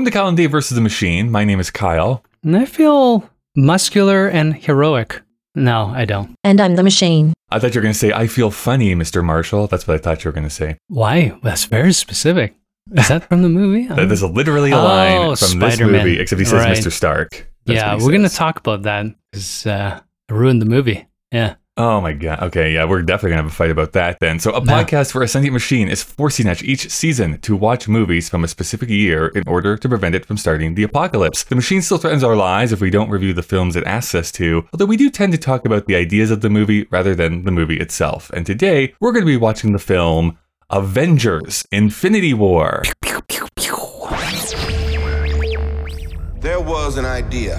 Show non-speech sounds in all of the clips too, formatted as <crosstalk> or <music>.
Welcome to Kyle and Dave versus the Machine. My name is Kyle. And I feel muscular and heroic. No, I don't. And I'm the machine. I thought you were going to say, I feel funny, Mr. Marshall. That's what I thought you were going to say. Why? That's very specific. Is that from the movie? <laughs> That is literally a line Oh, from this Spider-Man. movie, except he says Right. Mr. Stark. That's yeah, we're going to talk about that because uh, it ruined the movie. Yeah. Oh my god. Okay, yeah, we're definitely gonna have a fight about that then. So, a No. podcast for a sentient machine is forcing us each season to watch movies from a specific year in order to prevent it from starting the apocalypse. The machine still threatens our lives if we don't review the films it asks us to, although we do tend to talk about the ideas of the movie rather than the movie itself. And today, we're going to be watching the film Avengers: Infinity War. There was an idea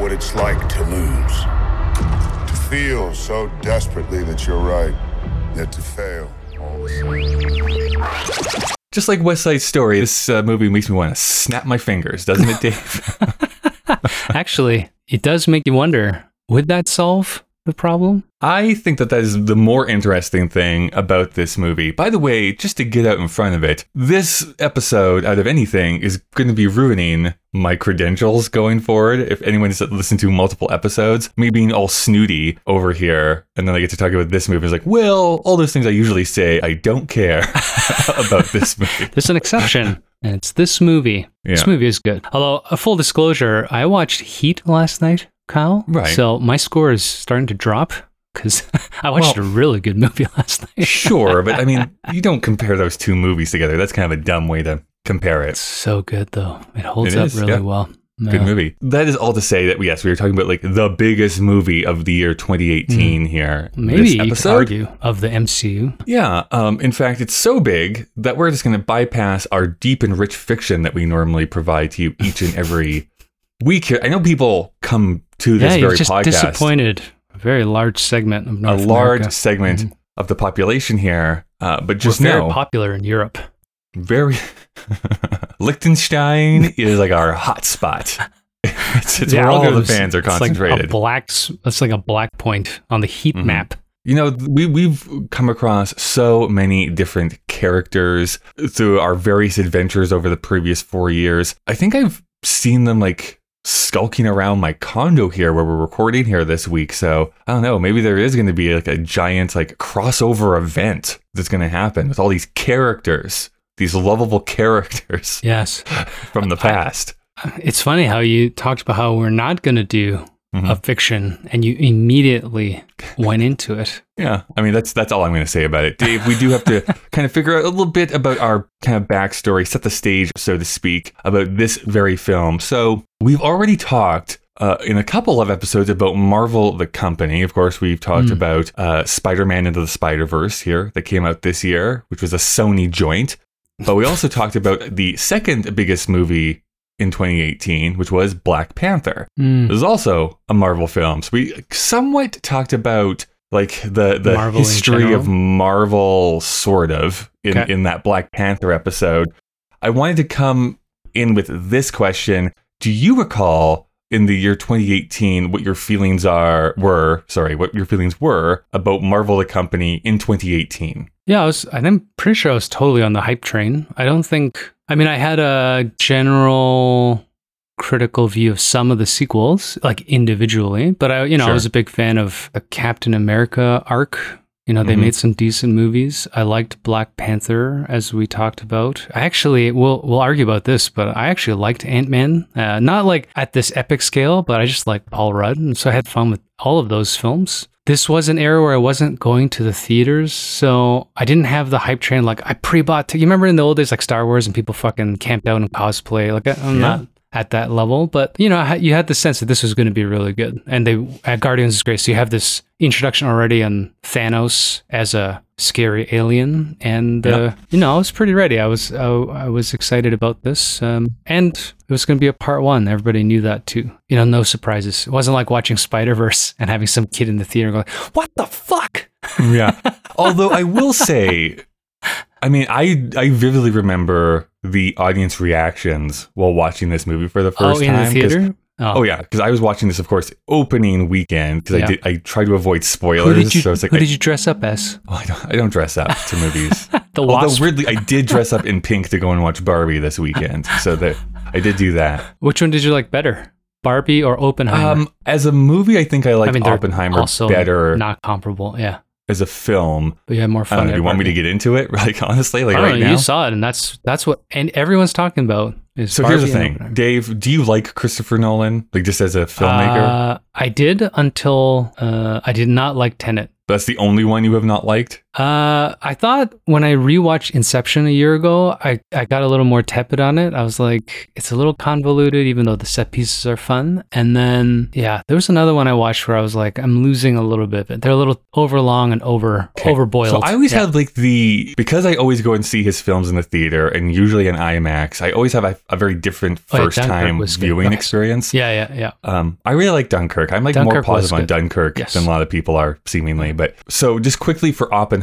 What it's like to lose. To feel so desperately that you're right, yet to fail all the same. Just like West Side Story, this uh, movie makes me want to snap my fingers, doesn't it, Dave? <laughs> <laughs> Actually, it does make you wonder would that solve the problem? I think that that is the more interesting thing about this movie. By the way, just to get out in front of it, this episode, out of anything, is going to be ruining my credentials going forward. If anyone's listened to multiple episodes, me being all snooty over here, and then I get to talk about this movie, it's like, well, all those things I usually say, I don't care <laughs> about this movie. There's an exception, and it's this movie. This movie is good. Although, a full disclosure, I watched Heat last night, Kyle. Right. So my score is starting to drop because <laughs> I watched Well- a really good movie <laughs> last night. Sure, but I mean, you don't compare those two movies together. That's kind of a dumb way to compare it. It's so good, though. It holds It up is, really yeah. well. Good movie. That is all to say that yes, we were talking about like the biggest movie of the year 2018 here. Hmm. Maybe this episode. argue of the MCU. Yeah. Um, in fact, it's so big that we're just going to bypass our deep and rich fiction that we normally provide to you each and every <laughs> week. Here, I know people come to this yeah, you're very just podcast. disappointed. Very large segment of North A large America. segment Mhm. of the population here, uh, but just We're very know popular in Europe. very <laughs> Liechtenstein is like our hot spot. <laughs> It's, it's where all the fans are it's like concentrated. a black, it's like a black point on the heat Mhm. map. You know, we we've come across so many different characters through our various adventures over the previous four years. I think I've seen them like skulking around my condo here where we're recording here this week. So I don't know, maybe there is going to be like a giant like crossover event that's going to happen with all these characters, these lovable <laughs> characters Yes. from the past. It's funny how you talked about how we're not going to do Mhm. a fiction and you immediately <laughs> went into it. Yeah, I mean that's that's all I'm going to say about it, Dave. We do have to <laughs> kind of figure out a little bit about our kind of backstory, set the stage, so to speak, about this very film. So we've already talked. Uh, in a couple of episodes about Marvel the company. Of course, we've talked Mm. about uh, Spider Man Into the Spider Verse here that came out this year, which was a Sony joint. But we also talked about the second biggest movie in 2018, which was Black Panther. Mm. This is also a Marvel film. So we somewhat talked about like the the Marvel history of? Marvel, sort of, in, Okay. in that Black Panther episode. I wanted to come in with this question. Do you recall in the year 2018 what your feelings are were sorry, what your feelings were about Marvel the company in 2018? Yeah, I was. I'm pretty sure I was totally on the hype train. I don't think. I mean, I had a general critical view of some of the sequels, like individually, but I, you know, I was a big fan of the Captain America arc. You know, they Mhm. made some decent movies. I liked Black Panther, as we talked about. I actually, we'll we'll argue about this, but I actually liked Ant Man. Uh, not like at this epic scale, but I just liked Paul Rudd, and so I had fun with all of those films. This was an era where I wasn't going to the theaters, so I didn't have the hype train. Like I pre-bought. T- you remember in the old days, like Star Wars, and people fucking camped out and cosplay. Like I- I'm Yeah. not. At that level, but you know, you had the sense that this was going to be really good. And they at Guardians is great. So you have this introduction already on Thanos as a scary alien, and uh, you know, I was pretty ready. I was I, I was excited about this, um, and it was going to be a part one. Everybody knew that too. You know, no surprises. It wasn't like watching Spider Verse <laughs> and having some kid in the theater going, "What the fuck." Yeah. <laughs> Although I will say, I mean, I I vividly remember the audience reactions while watching this movie for the first oh, in time. the theater. Oh yeah, because I was watching this, of course, opening weekend because Yeah. I did. I try to avoid Who spoilers. did you so it's like Who I, did you dress up as? oh, I, don't, I don't dress up to movies. <laughs> The Although Wasp. weirdly, I did dress up in pink to go and watch Barbie this weekend. <laughs> So that I did do that. Which one did you like better, Barbie or Oppenheimer? Um, as a movie, I think I liked they're Oppenheimer also better Not comparable. Yeah, as a film. but you had more fun. do you want me to get into it? <laughs> Like honestly, like right know, now. You saw it, and that's that's what and everyone's talking about. So here's the thing. Dave. Do you like Christopher Nolan? Like just as a filmmaker? Uh, I did until uh, I did not like Tenet. That's the only one you have not liked. Uh, I thought when I rewatched Inception a year ago, I, I got a little more tepid on it. I was like, it's a little convoluted, even though the set pieces are fun. And then, yeah, there was another one I watched where I was like, I'm losing a little bit it. They're a little overlong and over Okay. overboiled. So I always Yeah. had like the because I always go and see his films in the theater and usually in IMAX. I always have a, a very different Oh, yeah, first time viewing Okay. experience. Yeah, yeah, yeah. Um, I really like Dunkirk. I'm like more Dunkirk was positive on. Dunkirk Yes. than a lot of people are seemingly. But so just quickly for Oppenheimer,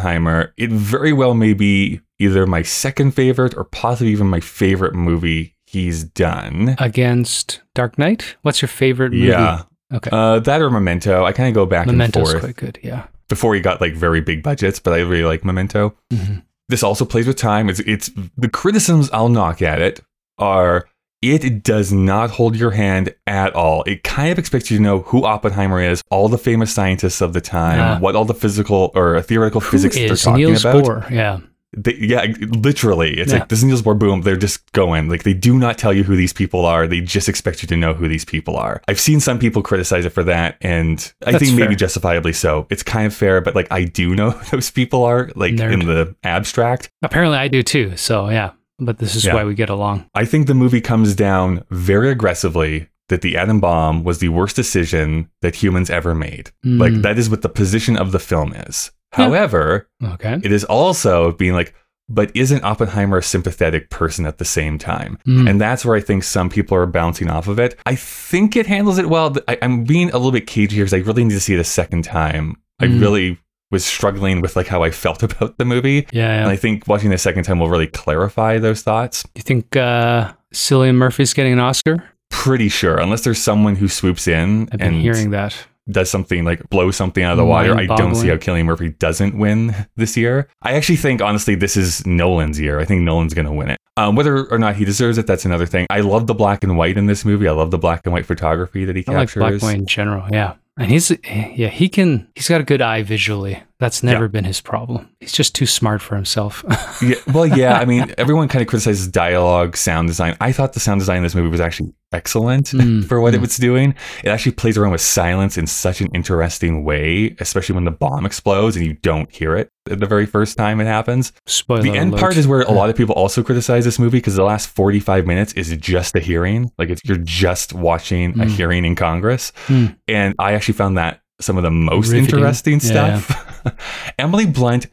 it very well may be either my second favorite or possibly even my favorite movie he's done. Against Dark Knight? What's your favorite movie? Yeah. Okay. Uh, that or Memento. I kind of go back Memento's and forth quite good. Yeah. before he got like very big budgets, but I really like Memento. Mhm. This also plays with time. It's it's the criticisms I'll knock at it are it does not hold your hand at all. It kind of expects you to know who Oppenheimer is, all the famous scientists of the time, Ah. what all the physical or theoretical Who physics they're talking Niels about. Bohr? Yeah. They, yeah, literally. It's Yeah. like this is Niels Bohr, boom. They're just going. Like they do not tell you who these people are. They just expect you to know who these people are. I've seen some people criticize it for that, and I That's think maybe fair. justifiably so. It's kind of fair, but like I do know <laughs> who those people are, like Nerd. in the abstract. Apparently I do too. So yeah. But this is Yeah. why we get along. I think the movie comes down very aggressively that the atom bomb was the worst decision that humans ever made. Like Mm. that is what the position of the film is. Yeah. However, Okay. it is also being like, but isn't Oppenheimer a sympathetic person at the same time? Mm. And that's where I think some people are bouncing off of it. I think it handles it well. I, I'm being a little bit cagey here because I really need to see it a second time. I Mm. really was struggling with like how I felt <laughs> about the movie. Yeah. And. I think watching the second time will really clarify those thoughts. you think uh, Cillian Murphy's getting an Oscar? Pretty sure, unless there's someone who swoops in I've been and hearing that. does something like blow something out of the water, I don't see how Cillian Murphy doesn't win <laughs> this year. I actually think, honestly, this is Nolan's year. I think Nolan's going to win it. Um, whether or not he deserves it, that's another thing. I love the black and white in this movie. I love the black and white photography that he I like captures. Black White in general. Yeah. And he's eh, yeah he can he's got a good eye visually. That's never Yeah. been his problem. He's just too smart for himself. <laughs> yeah, well, yeah. I mean, everyone kind of criticizes dialogue, sound design. I thought the sound design in this movie was actually excellent Mm, <laughs> for what it mm. was doing. It actually plays around with silence in such an interesting way, especially when the bomb explodes and you don't hear it the very first time it happens. Spoiler the end alert. part is where a lot of people also criticize this movie because the last 45 minutes is just a hearing. Like it's, you're just watching a Mm. hearing in Congress. Mm. And I actually found that some of the most Riveting. interesting Yeah, stuff. <laughs> <laughs> Emily Blunt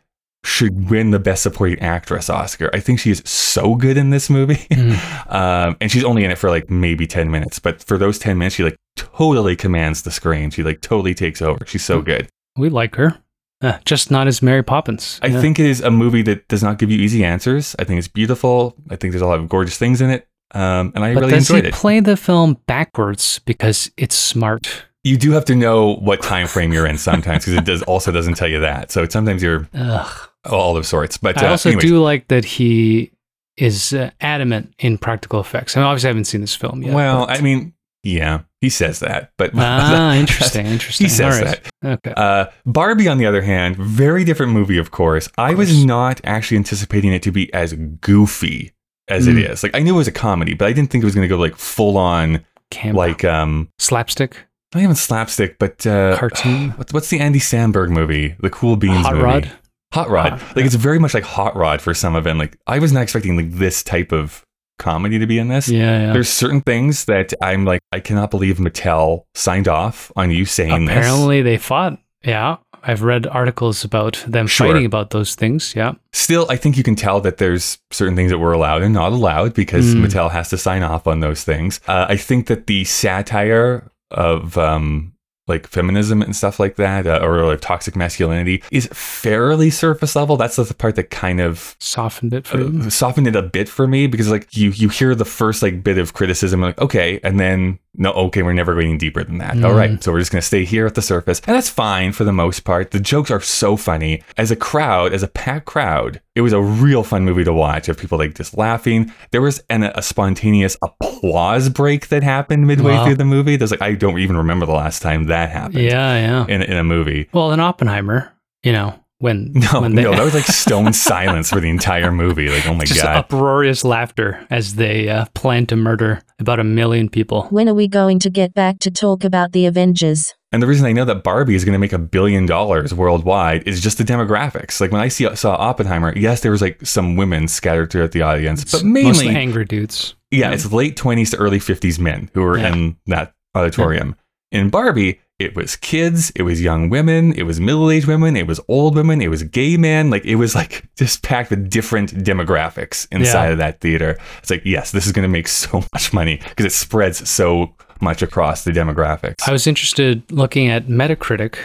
should win the Best Supporting Actress Oscar. I think she is so good in this movie. <laughs> Mm. Um, and she's only in it for like maybe 10 minutes. But for those 10 minutes, she like totally commands the screen. She like totally takes over. She's so good. we like her. Uh, just not as Mary Poppins. I Yeah. think it is a movie that does not give you easy answers. I think it's beautiful. I think there's a lot of gorgeous things in it. Um, and I But really does enjoyed he it. play the film backwards because it's smart? You do have to know what time frame you're in sometimes because it does also doesn't tell you that. So sometimes you're Ugh. all of sorts. But I uh, also anyways, do like that he is uh, adamant in practical effects. I mean, obviously, I haven't seen this film yet. well, but- I mean, yeah, he says that, but ah, <laughs> interesting, interesting. He says right. Okay. Uh, Barbie, on the other hand, very different movie, of course. I was not actually anticipating it to be as goofy as it Mm. is. Like I knew it was a comedy, but I didn't think it was going to go like full on, like um, slapstick, not even slapstick, but uh, cartoon, <sighs> What's what's the Andy Samberg movie? The Cool Beans hot movie. rod. Hot Rod. Like it's very much like Hot Rod for some of it. Like I was not expecting like this type of comedy to be in this. Yeah, yeah. There's certain things that I'm like, I cannot believe Mattel signed off on you saying this. Apparently, they fought. Yeah, I've read articles about them Sure. fighting about those things. Yeah. Still, I think you can tell that there's certain things that were allowed and not allowed because Mm. Mattel has to sign off on those things. Uh, I think that the satire of um, like feminism and stuff like that, uh, or like toxic masculinity, is fairly surface level. That's the part that kind of Softened it for uh, softened it a bit for me because like you you hear the first like bit of criticism like okay and then no okay we're never going deeper than that. All right so we're just going to stay here at the surface and that's fine for the most part. The jokes are so funny. As a crowd as a packed crowd it was a real fun movie to watch of people like just laughing. There was an, a spontaneous applause break that happened midway Wow. through the movie. There's like i don't even remember the last time that happened Yeah, yeah. in, in a movie. Well, in Oppenheimer, you know, when <laughs> no, when they, no, that was like <laughs> stone silence for the entire movie. Like, oh my just god! uproarious laughter as they uh, plan to murder about a million people. When are we going to get back to talk about the Avengers? And the reason I know that Barbie is going to make a billion dollars worldwide is just the demographics. Like when I see, saw Oppenheimer, yes, there was like some women scattered throughout the audience, but Mostly mainly, angry dudes. yeah, it's late twenties to early fifties men who were Yeah. in that auditorium. In Barbie, it was kids, it was young women, it was middle aged women, it was old women, it was gay men. Like it was like just packed with different demographics inside Yeah. of that theater. It's like, yes, this is going to make so <laughs> much money because it spreads so much across the demographics. I was interested looking at Metacritic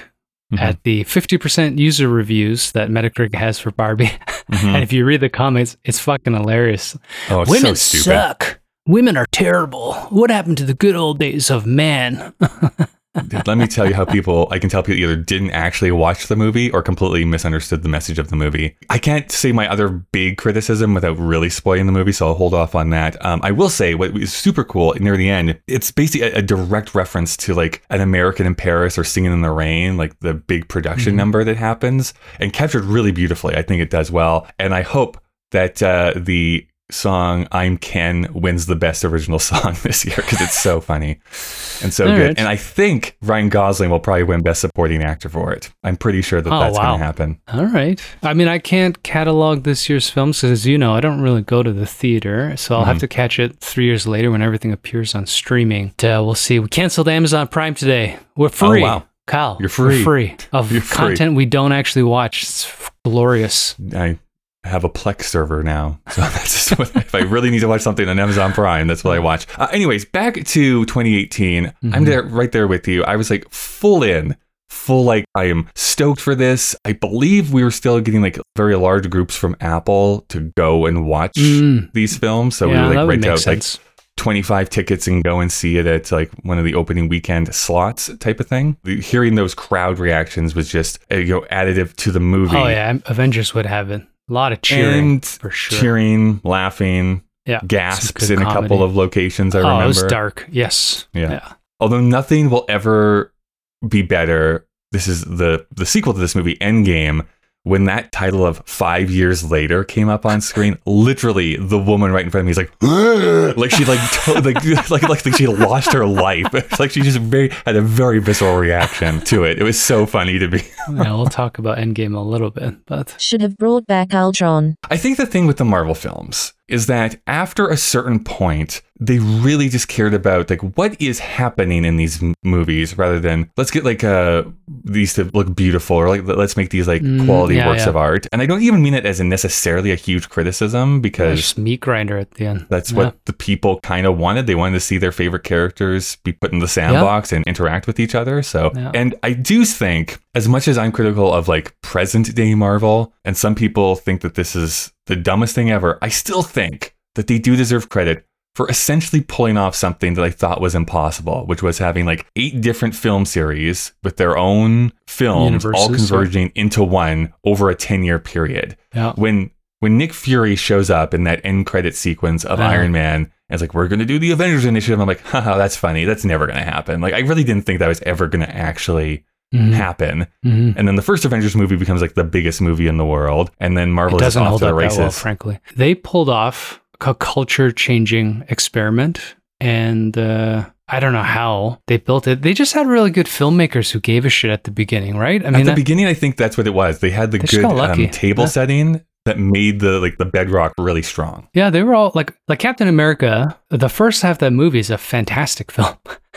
Mhm. at the 50% user reviews that Metacritic has for Barbie. <laughs> Mhm. and if you read the comments, it's fucking hilarious. oh, it's Women so stupid. suck. Women are terrible. What happened to the good old days of man? <laughs> Dude, let me tell you how people I can tell people either didn't actually watch the movie or completely misunderstood the message of the movie. I can't say my other big criticism without really spoiling the movie, so I'll hold off on that. Um, I will say what is super cool near the end. It's basically a, a direct reference to like an American in Paris or Singing in the Rain, like the big production number that happens, and captured really beautifully. I think it does well, and I hope that uh, the song "I'm Ken" wins the best original <laughs> song this year because it's so funny and so All good. right. And I think Ryan Gosling will probably win Best Supporting Actor for it. I'm pretty sure that Oh, that's wow. going to happen. All right. I mean, I can't catalog this year's films because, as you know, I don't really go to the theater. So I'll Mm-hmm. have to catch it three years later when everything appears on streaming. Uh, we'll see. We canceled Amazon Prime today. We're free. Oh, wow. Kyle, You're free. We're free <laughs> of free. content we don't actually watch. It's glorious. I have a Plex server now, <laughs> so that's just what, if I really need to watch something on Amazon Prime, that's what I watch. Uh, anyways, back to 2018. I'm Mhm. there, right there with you. I was like full in. Full like I am stoked for this. I believe we were still getting like very large groups from Apple to go and watch Mm. these films. So yeah, we were like right out like 25 tickets and go and see it at like one of the opening weekend slots type of thing. The- Hearing those crowd reactions was just uh, you know additive to the movie. oh, yeah. Avengers would have it. A lot of cheering and for sure. cheering, laughing, yeah. gasps in good a couple of locations. I oh, remember. it was dark. Yes. Yeah. Although nothing will ever be better. This is the the sequel to this movie, Endgame. When that title of five years later came up on screen, literally the woman right in front of me is like, like she like <laughs> to- like <laughs> like like, like she lost her life. It's <laughs> like she just very had a very visceral reaction to it. It was so funny to be. yeah. We'll talk about Endgame a little bit, but Should have brought back Ultron. I think the thing with the Marvel films is that after a certain point, they really just cared about like what is happening in these m- movies rather than let's get like uh these to look beautiful or like let's make these like Mm, quality yeah, works yeah. of art. And I don't even mean it as a necessarily a huge criticism because just meat grinder at the end. that's what the people kind of wanted. They wanted to see their favorite characters be put in the sandbox and interact with each other. So, and I do think, as much as I'm critical of like present day Marvel, and some people think that this is the dumbest thing ever, I still think that they do deserve credit for essentially pulling off something that I thought was impossible, which was having like eight different film series with their own films all Universes, yeah. converging into one over a 10 year period Yeah. when when Nick Fury shows up in that end credit sequence of. Iron Man, and it's like we're going to do the Avengers Initiative. I'm like, haha, that's funny. That's never going to happen. Like I really didn't think that was ever going to actually Mhm. happen. Mhm. And then the first Avengers movie becomes like the biggest movie in the world, and then Marvel doesn't hold to the up that races. well, frankly. They pulled off a culture changing experiment, and uh, I don't know how they built it. They just had really good filmmakers who gave a shit at the beginning, right? I At the that- beginning, I think that's what it was. They had the good um, table Yeah. setting that made the like the bedrock really strong. Yeah, they were all like like Captain America. The first half of that movie is a fantastic <laughs> film.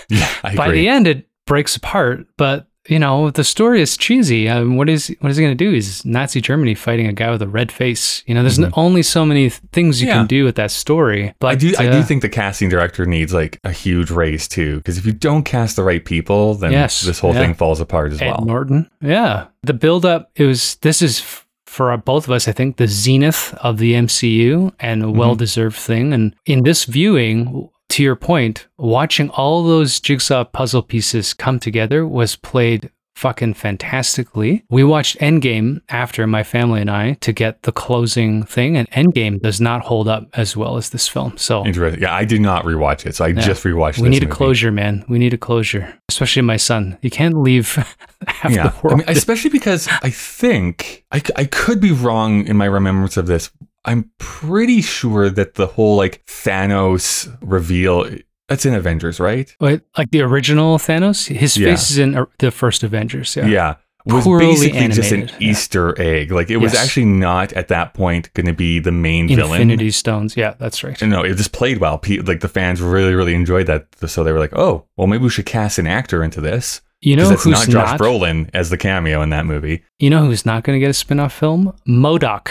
Yeah, I By agree. the end, it breaks apart. But you know, the story is cheesy. Um, what is what is he going to do? He's Nazi Germany fighting a guy with a red face. You know, there's n- only so many th- things you Mm-hmm. Yeah. can do with that story. But I do. I uh, do think the casting director needs like a huge raise too, because if you don't cast the right people, then Yes, this whole yeah. thing falls apart as Ed well. Norton. Yeah. The build up, it was, this is f- for both of us, I think, the zenith of the MCU and a Mm-hmm. well deserved thing. And in this viewing, to your point, watching all those jigsaw puzzle pieces come together was played fucking fantastically. We watched Endgame after my family and I to get the closing thing, and Endgame does not hold up as well as this film. So Interesting. Yeah, I did not rewatch it, so I just rewatched. we need a closure, man. We need a closure, especially my son. You can't leave <laughs> half Yeah, the world. I mean, especially because I think I, I could be wrong in my remembrance of this. I'm pretty sure that the whole like Thanos reveal that's in Avengers, right? Wait, like the original Thanos, his Yeah. face is in uh, the first Avengers. Yeah. Yeah. Was basically just an animated, yeah. Easter egg. Like it was Yes. actually not at that point going to be the main villain. Infinity Stones. Yeah, that's right. And no, it just played well. Like the fans really, really enjoyed that. So they were like, "Oh, well, maybe we should cast an actor into this." You know who's it's not Josh not? Brolin as the cameo in that movie. You know who's not going to get a spin-off film? MODOK.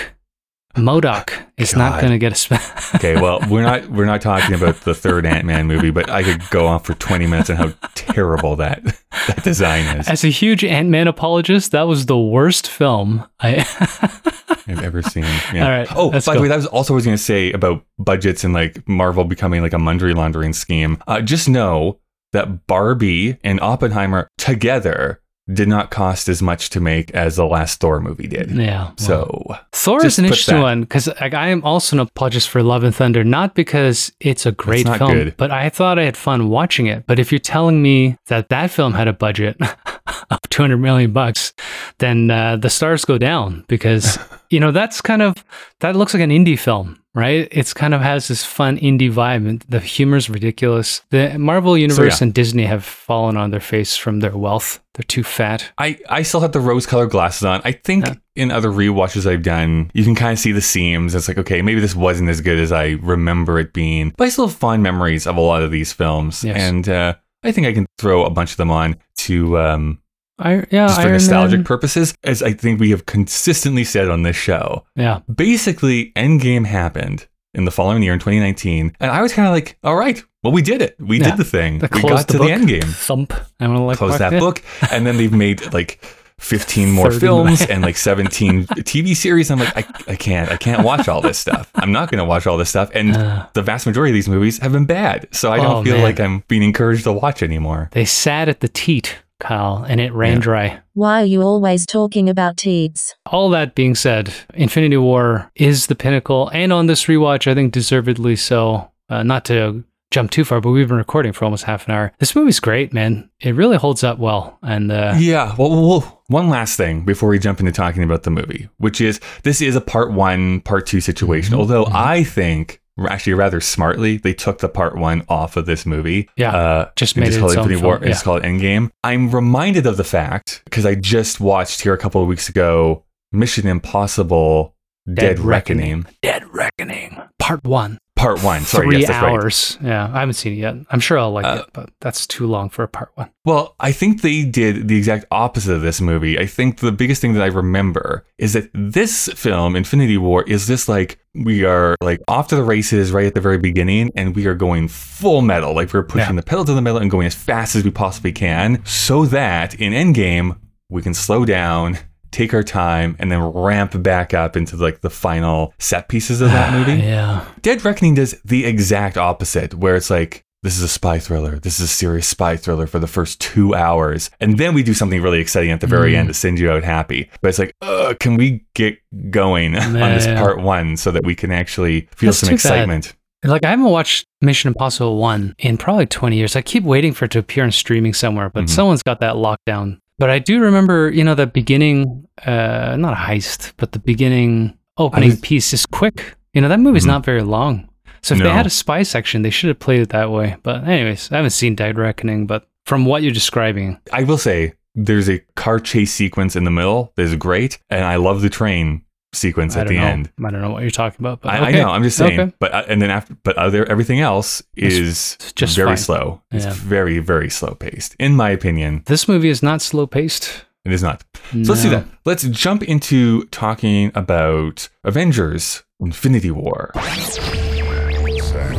MODOK is not going to get a spin. <laughs> Okay, well, we're not we're not talking about the third Ant Man movie, but I could go on for twenty minutes on how terrible that that design is As a huge Ant-Man apologist, that was the worst film I. <laughs> I've ever seen. Yeah. All right, Oh, by the way, that was also what I was going to say about budgets and like Marvel becoming like a money laundering scheme. Uh, just know that Barbie and Oppenheimer together did not cost as much to make as the last Thor movie did. yeah. well. So Thor is an interesting that- one because like, I am also an apologist for Love and Thunder, not because it's a great not film, good. but I thought I had fun watching it. But if you're telling me that that film had a budget <laughs> of 200 million bucks, then uh, the stars go down because <laughs> you know that's kind of that looks like an indie film. Right, it's kind of has this fun indie vibe, and the humor's ridiculous. The Marvel Universe yeah. and Disney have fallen on their face from their wealth. They're too fat. I, I still have the rose colored glasses on. I think Yeah. in other rewatches I've done, you can kind of see the seams. It's like, okay, maybe this wasn't as good as I remember it being. But I still have fond memories of a lot of these films. Yes. And uh, I think I can throw a bunch of them on to um, I, yeah, just for Iron nostalgic Man- purposes, as I think we have consistently said on this show. Yeah, Basically, Endgame happened in the following year in 2019. And I was kind of like, all right, well, we did it. We Yeah. did the thing. The we got to book, the Endgame Thump. I want to like close that it. book and then they've made like 15 more <laughs> films and like 17 <laughs> tv series i'm like I, I can't i can't watch all this stuff i'm not going to watch all this stuff and Uh. the vast majority of these movies have been bad so i don't Oh, feel man. like i'm being encouraged to watch anymore They sat at the teat, Kyle, and it ran Yeah. dry. Why are you always talking about teats? All that being said, Infinity War is the pinnacle, and on this rewatch, I think deservedly so. Uh, not to jump too far, but we've been recording for almost half an hour. This movie's great, man. It really holds up well, and uh, yeah well, well, well, one last thing before we jump into talking about the movie which is this is a part one part two situation Mm-hmm. although i think actually rather smartly they took the part one off of this movie. Yeah, uh, just made it called its own War film, and just called Endgame. I'm reminded of the fact because I just watched here a couple of weeks ago Mission Impossible Dead, Reckoning. Dead Reckoning, Part One. Part one. Sorry, Three yes, that's right. hours. Yeah, I haven't seen it yet. I'm sure I'll like Uh, it, but that's too long for a part one. Well, I think they did the exact opposite of this movie. I think the biggest thing that I remember is that this film, Infinity War, is this like we are like off to the races right at the very beginning and we are going full metal. Like we're pushing Yeah. the pedal to the metal and going as fast as we possibly can so that in Endgame we can slow down, take our time, and then ramp back up into like the final set pieces of that <sighs> movie. Yeah. Dead Reckoning does the exact opposite, where it's like, this is a spy thriller. This is a serious spy thriller for the first two hours. And then we do something really exciting at the very Mm. end to send you out happy. But it's like, uh, can we get going <laughs> on this Yeah. part one so that we can actually feel That's some too bad. excitement? Like I haven't watched Mission Impossible 1 in probably 20 years. I keep waiting for it to appear on streaming somewhere, but Mhm. someone's got that lockdown. But I do remember, you know, the beginning uh not a heist, but the beginning opening was- piece is quick. You know, that movie's Mhm. not very long. So if they had a spy section, they should have played it that way. But anyways, I haven't seen Dead Reckoning, but from what you're describing, I will say, there's a car chase sequence in the middle that is great. And I love the train sequence I at the know. end. I don't know what you're talking about. But I, I know. I'm just saying. Okay. But uh, and then after, but other everything else is It's just very fine. slow. It's very very slow paced, in my opinion. This movie is not slow paced. It is not. So let's do that. Let's jump into talking about Avengers: Infinity War. Say.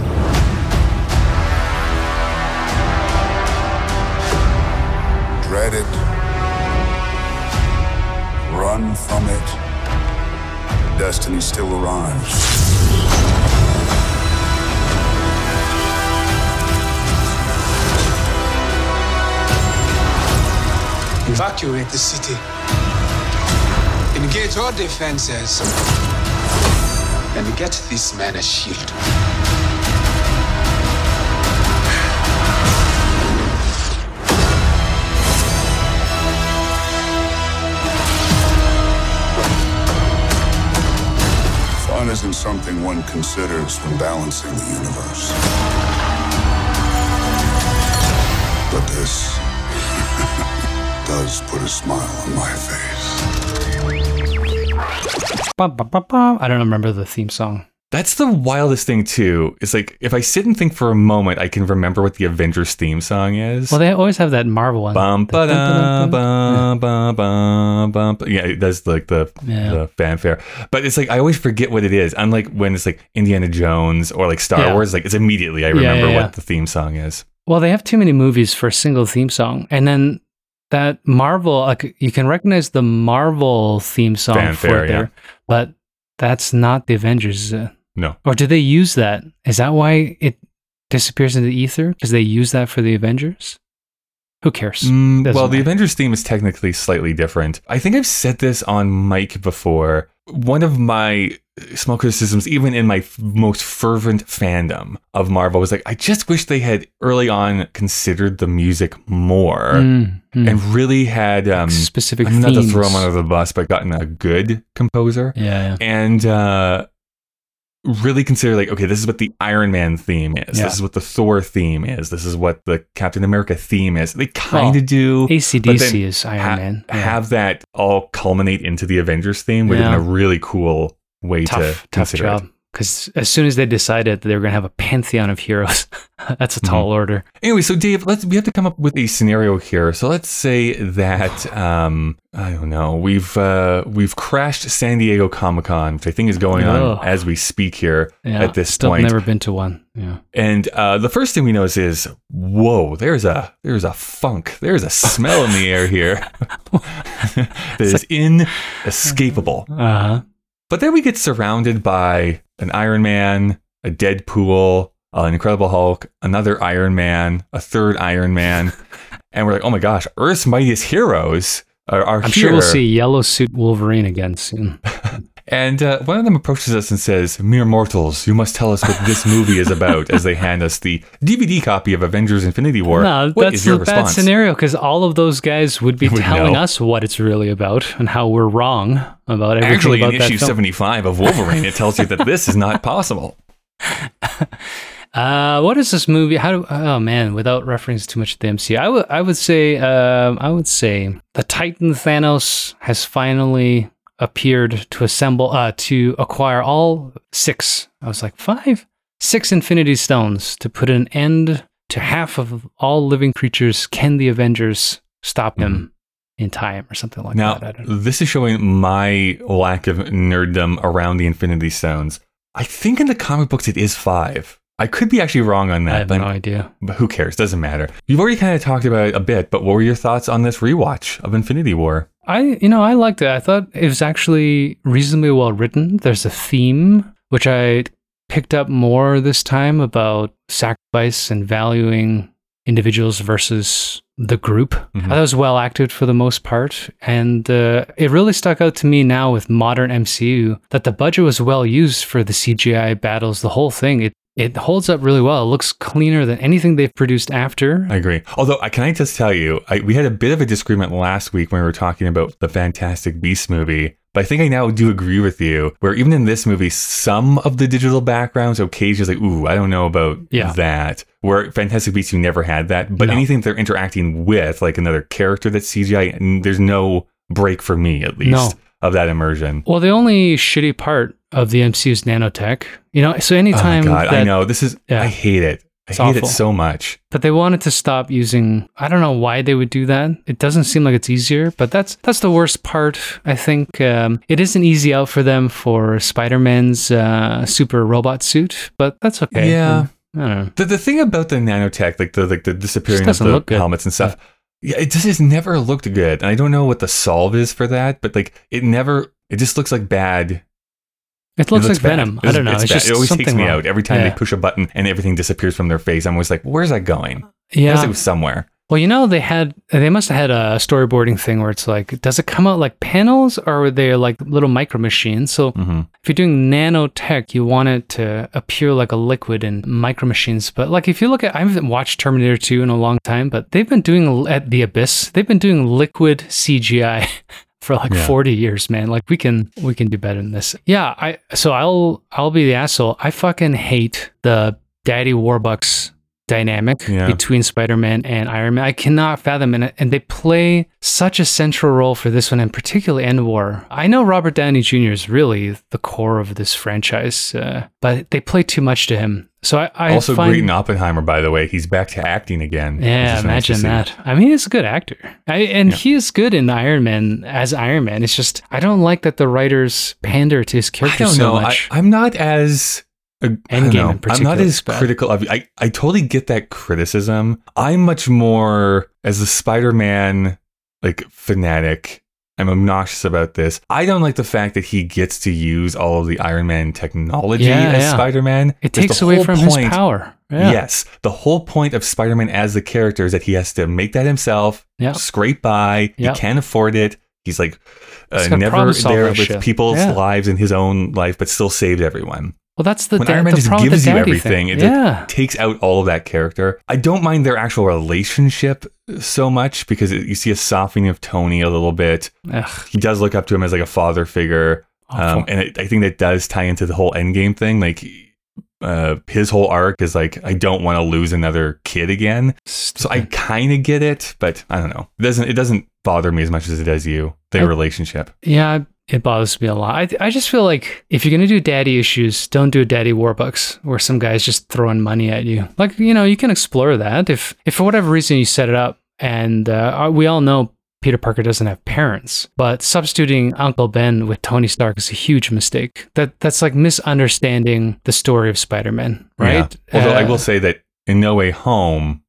Dread it. Run from it. Destiny still arrives. Evacuate the city. Engage all defenses. And get this man a shield. Isn't something one considers when balancing the universe. But this <laughs> does put a smile on my face. I don't remember the theme song. That's the wildest thing too. Is like if I sit and think for a moment, I can remember what the Avengers theme song is. Well, they always have that Marvel one. Bum ba da bum bum bum bum. Yeah, it does like the Yeah. the fanfare. But it's like I always forget what it is. Unlike when it's like Indiana Jones or like Star Yeah. Wars, like it's immediately I remember yeah, what the theme song is. Well, they have too many movies for a single theme song. And then that Marvel, like you can recognize the Marvel theme song Fanfare, for there, but that's not the Avengers. Uh, No. or do they use that? Is that why it disappears into the ether? Because they use that for the Avengers? Who cares? Mm, well, the. Avengers theme is technically slightly different. I think I've said this on mic before. One of my small criticisms, even in my f- most fervent fandom of Marvel, was like, I just wish they had early on considered the music more Mm, mm. and really had um, specific I'm not to throw them under the bus, but gotten a good composer yeah, yeah. and uh, really consider like, okay, this is what the Iron Man theme is. Yeah. This is what the Thor theme is. This is what the Captain America theme is. They kind of Well, do. AC/DC is Iron ha- Man. Yeah. Have that all culminate into the Avengers theme would have Yeah. been a really cool way tough, to tough consider job. it. Because as soon as they decided that they were going to have a pantheon of heroes, <laughs> that's a Mm-hmm. tall order. Anyway, so Dave, let's we have to come up with a scenario here. So let's say that <sighs> um, I don't know, we've uh, we've crashed San Diego Comic Con, which I think is going on as we speak here Yeah, at this still point. never been to one. Yeah. And uh, the first thing we notice is, whoa, there's a there's a funk, there's a smell in the <laughs> air here that is inescapable. Uh huh. But then we get surrounded by an Iron Man, a Deadpool, uh, an Incredible Hulk, another Iron Man, a third Iron Man, <laughs> and we're like, oh my gosh, Earth's mightiest heroes are, are I'm here. sure we'll see Yellow Suit Wolverine again soon. <laughs> And uh, one of them approaches us and says, Mere mortals, you must tell us what this <laughs> movie is about as they hand us the DVD copy of Avengers Infinity War. no, What that's is your a bad scenario because all of those guys would be <laughs> Would telling know. us what it's really about and how we're wrong about everything Actually, about in issue film. 75 of Wolverine, it tells you that this is not possible. <laughs> Uh, what is this movie? How do? Oh man, without referencing too much to the MCU, I would I would say um, I would say the Titan Thanos has finally appeared to assemble uh to acquire all six. I was like five, six Infinity Stones to put an end to half of all living creatures. Can the Avengers stop him in time or something like Mm-hmm. now, that? I don't know. this is showing my lack of nerddom around the Infinity Stones. I think in the comic books it is five. I could be actually wrong on I that, have but, no idea. but who cares? Doesn't matter. You've already kind of talked about it a bit, but what were your thoughts on this rewatch of Infinity War? I, you know, I liked it. I thought it was actually reasonably well written. There's a theme which I picked up more this time about sacrifice and valuing individuals versus the group. Mhm. Thought it was well acted for the most part, and uh, it really stuck out to me now with modern MCU that the budget was well used for the CGI battles. The whole thing it it holds up really well. It looks cleaner than anything they've produced after. I agree. Although, I can I just tell you, I, we had a bit of a disagreement last week when we were talking about the Fantastic Beast movie. But I think I now do agree with you, where even in this movie, some of the digital backgrounds occasionally like, ooh, I don't know about Yeah. that. Where Fantastic Beasts, you never had that. But No. anything they're interacting with, like another character that's CGI, there's no break for me at least. No. Of that immersion. Well, the only shitty part of the MCU is nanotech. You know, so anytime oh God, that, I know this is. Yeah. I hate it. I hate awful. it so much. but they wanted to stop using. I don't know why they would do that. It doesn't seem like it's easier, but that's that's the worst part. I think um, it isn't easy out for them for Spider-Man's uh, super robot suit, but that's okay. Yeah. I don't know. The the thing about the nanotech, like the like the disappearing of the helmets and stuff, yeah, it just has never looked good. And I don't know what the solve is for that, but like it never. It just looks like bad. It looks, like bad. Venom. I don't know. It's, bad. just it always takes me wrong. out every time Yeah. they push a button and everything disappears from their face. I'm always like, where's that going? Yeah. It was somewhere. Well, you know, they had they must have had a storyboarding thing where it's like, does it come out like panels or are they like little micro machines? So hmm if you're doing nanotech, you want it to appear like a liquid in micro machines. But like if you look at, I haven't watched Terminator 2 in a long time, but they've been doing at the Abyss, they've been doing liquid CGI. <laughs> For like Yeah. 40 years, man. Like we can we can do better than this. Yeah, I so I'll I'll be the asshole. I fucking hate the Daddy Warbucks dynamic Yeah. between Spider-Man and Iron Man. I cannot fathom it, and they play such a central role for this one, and particularly End War. I know Robert Downey Jr. is really the core of this franchise, uh, but they play too much to him. So I, I also, find, great in Oppenheimer, by the way. He's back to acting again. yeah, is nice imagine that. I mean, he's a good actor, I, and Yeah. he is good in Iron Man as Iron Man. It's just I don't like that the writers pander to his I character don't so know. I, much. I'm not as. Endgame in I'm not as critical of. I I totally get that criticism. I'm much more as a Spider-Man like fanatic. I'm obnoxious about this. I don't like the fact that he gets to use all of the Iron Man technology Yeah, as yeah. Spider-Man. it takes away from point- his power. Yeah. Yes, the whole point of Spider-Man as the character is that he has to make that himself. Yeah. Scrape by. Yeah. He can't afford it. He's like uh, never there with shit. people's Yeah. lives in his own life, but still saved everyone. Well, that's the when da- Iron Man the just problem gives you everything, thing. it yeah. takes out all of that character. I don't mind their actual relationship so much because it, you see a softening of Tony a little bit. Ugh, He does look up to him as like a father figure, um, and it, I think that does tie into the whole Endgame thing. Like uh, his whole arc is like, I don't want to lose another kid again. So I kind of get it, but I don't know. It doesn't it doesn't bother me as much as it does you. Their I- relationship. Yeah, it bothers me a lot. I, I just feel like if you're going to do daddy issues, don't do daddy warbucks where some guy's just throwing money at you. Like, you know, you can explore that. If, if for whatever reason you set it up, and uh, we all know Peter Parker doesn't have parents, but substituting Uncle Ben with Tony Stark is a huge mistake. That That's like misunderstanding the story of Spider Man, right? Yeah. Although I Uh, will say that in No Way Home,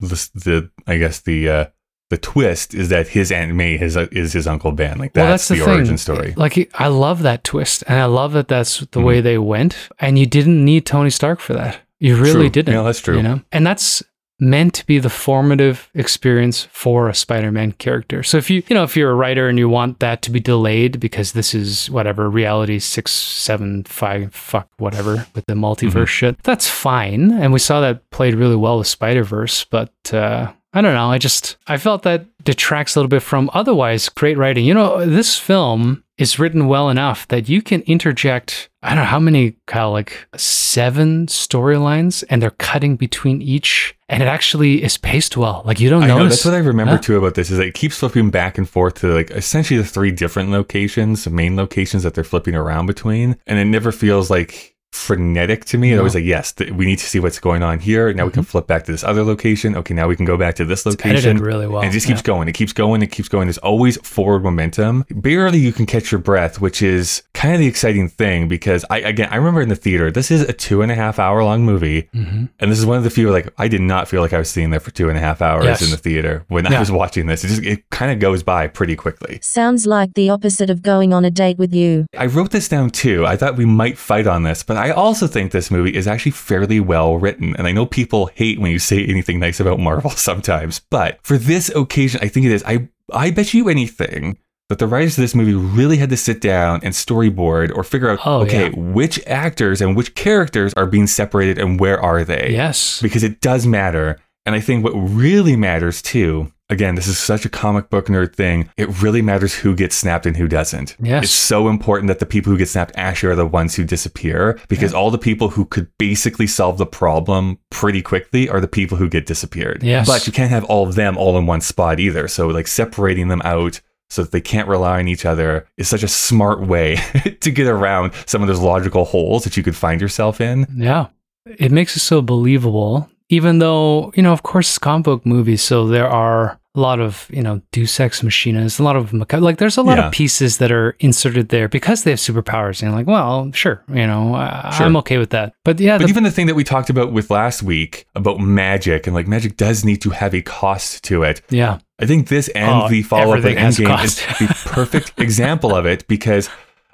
the, the I guess the uh, the twist is that his Aunt May is, is his Uncle Ben. Like Well, that's, the, thing. origin story. Like, I love that twist, and I love that that's the Mhm. way they went. And you didn't need Tony Stark for that. You really True. didn't. Yeah, that's true. You know, and that's meant to be the formative experience for a Spider-Man character. So if you, you know, if you're a writer and you want that to be delayed because this is whatever reality six, seven, five, fuck whatever with the multiverse Mm-hmm. shit, that's fine. And we saw that played really well with Spider Verse, but. uh I don't know. I just I felt that detracts a little bit from otherwise great writing. You know, this film is written well enough that you can interject. I don't know how many, Kyle, like seven storylines, and they're cutting between each, and it actually is paced well. Like you don't I know that's what I remember Huh? too about this is that it keeps flipping back and forth to like essentially the three different locations, the main locations that they're flipping around between, and it never feels like frenetic to me. It No. always like yes, th- we need to see what's going on here. Now we can flip back to this other location. Okay, now we can go back to this It's location. edited really well. and it just keeps Yeah. going. It keeps going. It keeps going. There's always forward momentum. Barely you can catch your breath, which is kind of the exciting thing because I again I remember in the theater. This is a two and a half hour long movie, Mhm. and this is one of the few like I did not feel like I was sitting there for two and a half hours Yes. in the theater when I was watching this. It just it kind of goes by pretty quickly. Sounds like the opposite of going on a date with you. I wrote this down too. I thought we might fight on this, but I also think this movie is actually fairly well written. And I know people hate when you say anything nice about Marvel <laughs> sometimes, but for this occasion, I think it is. I I bet you anything that the writers of this movie really had to sit down and storyboard or figure out, Oh, okay, yeah. which actors and which characters are being separated and where are they? Yes. because it does matter. And I think what really matters too, again, this is such a comic book nerd thing, it really matters who gets snapped and who doesn't. Yes. It's so important that the people who get snapped actually are the ones who disappear because all the people who could basically solve the problem pretty quickly are the people who get disappeared. Yes. But you can't have all of them all in one spot either. So like separating them out so that they can't rely on each other is such a smart way <laughs> to get around some of those logical holes that you could find yourself in. Yeah. It makes it so believable, even though, you know, of course, it's comic book movies, so there are a lot of, you know, Deus Ex Machinas, a lot of, maca- like, there's a lot Yeah. of pieces that are inserted there because they have superpowers. And like, well, sure, you know, I- Sure. I'm okay with that. But yeah, But the, even the thing that we talked about with last week about magic and like magic does need to have a cost to it. yeah. I think this and Oh, the follow up Endgame is the <laughs> perfect example of it because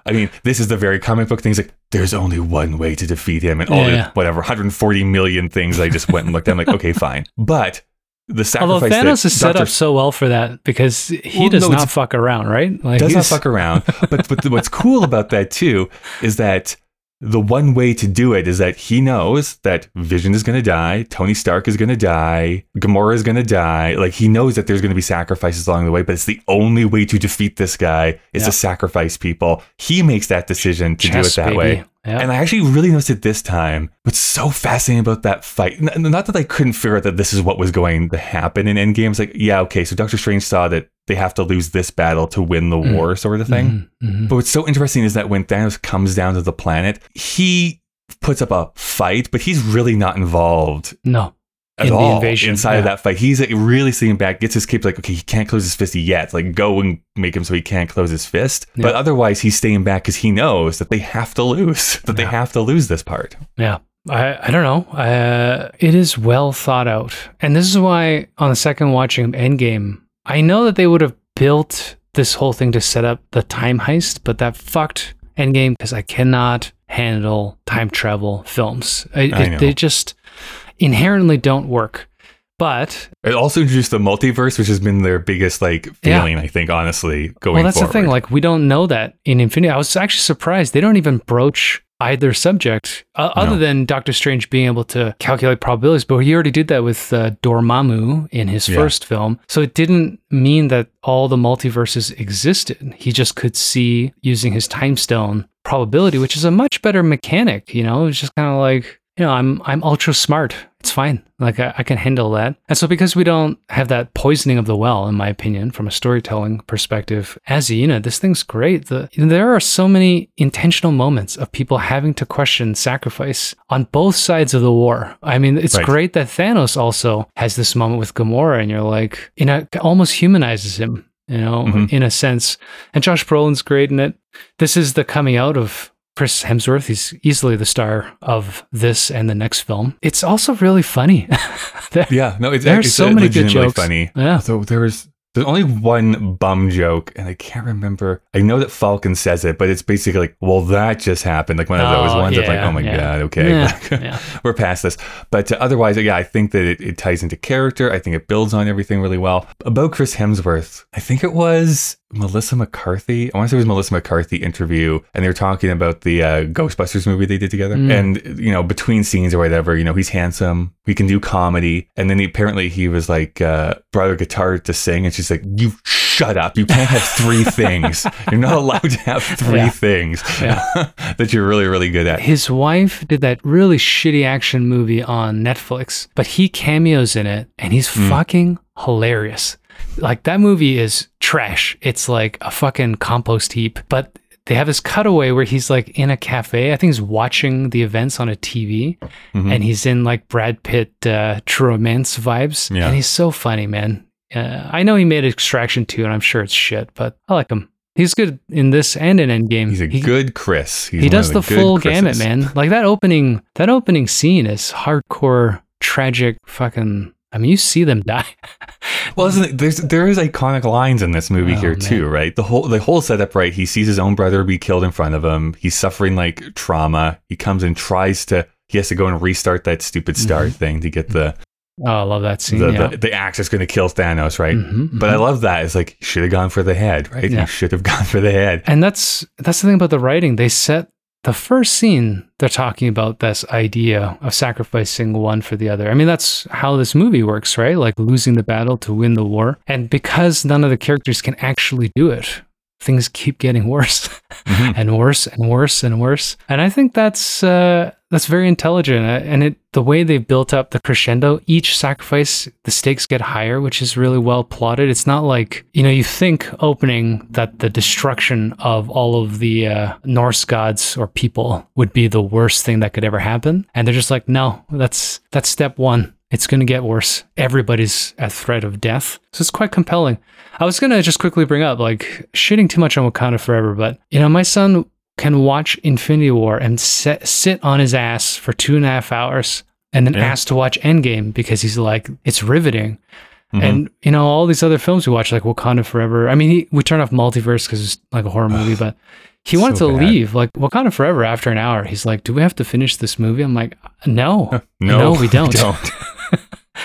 I mean, this is the very comic book things like there's only one way to defeat him and all Yeah, the yeah. whatever 140 million things I just went and looked at. I'm like, okay, fine. But the Although sacrifice Thanos that is set Dr. up so well for that because he Well, does no, not fuck around, right? Like does not fuck around. But but what's cool about that too is that the one way to do it is that he knows that Vision is going to die, Tony Stark is going to die, Gamora is going to die. Like he knows that there's going to be sacrifices along the way, but it's the only way to defeat this guy is Yeah. to sacrifice people. He makes that decision to Chess, do it that baby. way. Yeah. And I actually really noticed it this time. What's so fascinating about that fight, n- not that I couldn't figure out that this is what was going to happen in Endgame. It's like, yeah, okay, so Doctor Strange saw that they have to lose this battle to win the Mm. war, sort of thing. Mhm, mhm. But what's so interesting is that when Thanos comes down to the planet, he puts up a fight, but he's really not involved No. At In the all invasion, inside yeah. of that fight. He's like, really sitting back, gets his cape, like, okay, he can't close his fist yet. Like, go and make him so he can't close his fist. But otherwise, he's staying back because he knows that they have to lose, that they have to lose this part. Yeah. I, I don't know. Uh, it is well thought out. And this is why on the second watching of Endgame, I know that they would have built this whole thing to set up the time heist, but that fucked Endgame because I cannot handle time travel films. I, I it- they just inherently don't work. But It also introduced the multiverse, which has been their biggest like Yeah. I think, honestly, going well, that's forward. the thing. Like, we don't know that in Infinity. I was actually surprised they don't even broach either subject, uh, other No. than Doctor Strange being able to calculate probabilities. But he already did that with uh, Dormammu in his Yeah. first film, so it didn't mean that all the multiverses existed. He just could see using his time stone probability, which is a much better mechanic. You know, it's just kind of like. You know, I'm I'm ultra smart. It's fine. Like I, I can handle that. And so because we don't have that poisoning of the well, in my opinion, from a storytelling perspective, as Yena, this thing's great. The, there are so many intentional moments of people having to question sacrifice on both sides of the war. I mean, it's Right. great that Thanos also has this moment with Gamora, and you're like, you know, almost humanizes him, you know, Mhm. in a sense. And Josh Brolin's great in it. This is the coming out of Chris Hemsworth. He's easily the star of this and the next film. It's also really funny. <laughs> There- Yeah, no, it's, There's so many good jokes. funny. Yeah. So there was there's only one bum joke, and I can't remember. I know that Falcon says it, but it's basically like, "Well, that just happened." Like one of those Oh, ones. of like, "Oh my yeah. god, okay, Yeah, <laughs> yeah. we're past this." But uh, otherwise, yeah, I think that it, it ties into character. I think it builds on everything really well. About Chris Hemsworth, I think it was Melissa McCarthy. I want to say it was Melissa McCarthy interview, and they were talking about the uh, Ghostbusters movie they did together. Mm. And you know, between scenes or whatever, you know, he's handsome, he can do comedy, and then he, apparently he was like uh, brought a guitar to sing, and she's like, "You shut up! You can't have three <laughs> things. You're not allowed to have three Yeah. things Yeah. <laughs> that you're really, really good at." His wife did that really shitty action movie on Netflix, but he cameos in it and he's Hmm. fucking hilarious. Like that movie is trash. It's like a fucking compost heap, but they have this cutaway where he's like in a cafe. I think he's watching the events on a TV Mhm. and he's in like Brad Pitt uh, True Romance vibes. Yeah. And he's so funny, man. Uh, I know he made Extraction 2 and I'm sure it's shit, but I like him. He's good in this and in Endgame. He's a He- good Chris. He's he does the, good full gamut, man. Like that opening, that opening scene is hardcore, tragic, fucking. I mean, you see them die. <laughs> Well, isn't it, there's there is iconic lines in this movie Oh, here man. too, right? The whole the whole setup, right? He sees his own brother be killed in front of him. He's suffering like trauma. He comes and tries to. He has to go and restart that stupid start thing to get the Oh, I love that scene. the, yeah. the, the axe is going to kill Thanos, right? Mhm, But I love that. It's like should have gone for the head, right? Yeah. You should have gone for the head. and that's that's the thing about the writing. They set the first scene. They're talking about this idea of sacrificing one for the other. I mean, that's how this movie works, right? Like losing the battle to win the war. And because none of the characters can actually do it, things keep getting worse Mhm. <laughs> and worse and worse and worse. And I think that's uh, that's very intelligent. Uh, And it the way they built up the crescendo, each sacrifice, the stakes get higher, which is really well plotted. It's not like you know you think opening that the destruction of all of the uh, Norse gods or people would be the worst thing that could ever happen, and they're just like, no, that's that's step one. It's going to get worse. Everybody's at threat of death. So it's quite compelling. I was going to just quickly bring up, like, shitting too much on Wakanda Forever, but, you know, my son can watch Infinity War and set, sit on his ass for two and a half hours and then Yeah. ask to watch Endgame because he's like, it's riveting. Mhm. And, you know, all these other films we watch, like Wakanda Forever. I mean, he, we turn off Multiverse because it's like a horror movie, but he wanted So to bad. leave. Like, Wakanda Forever after an hour, he's like, do we have to finish this movie? I'm like, no. <laughs> no, <laughs> we don't. don't. <laughs>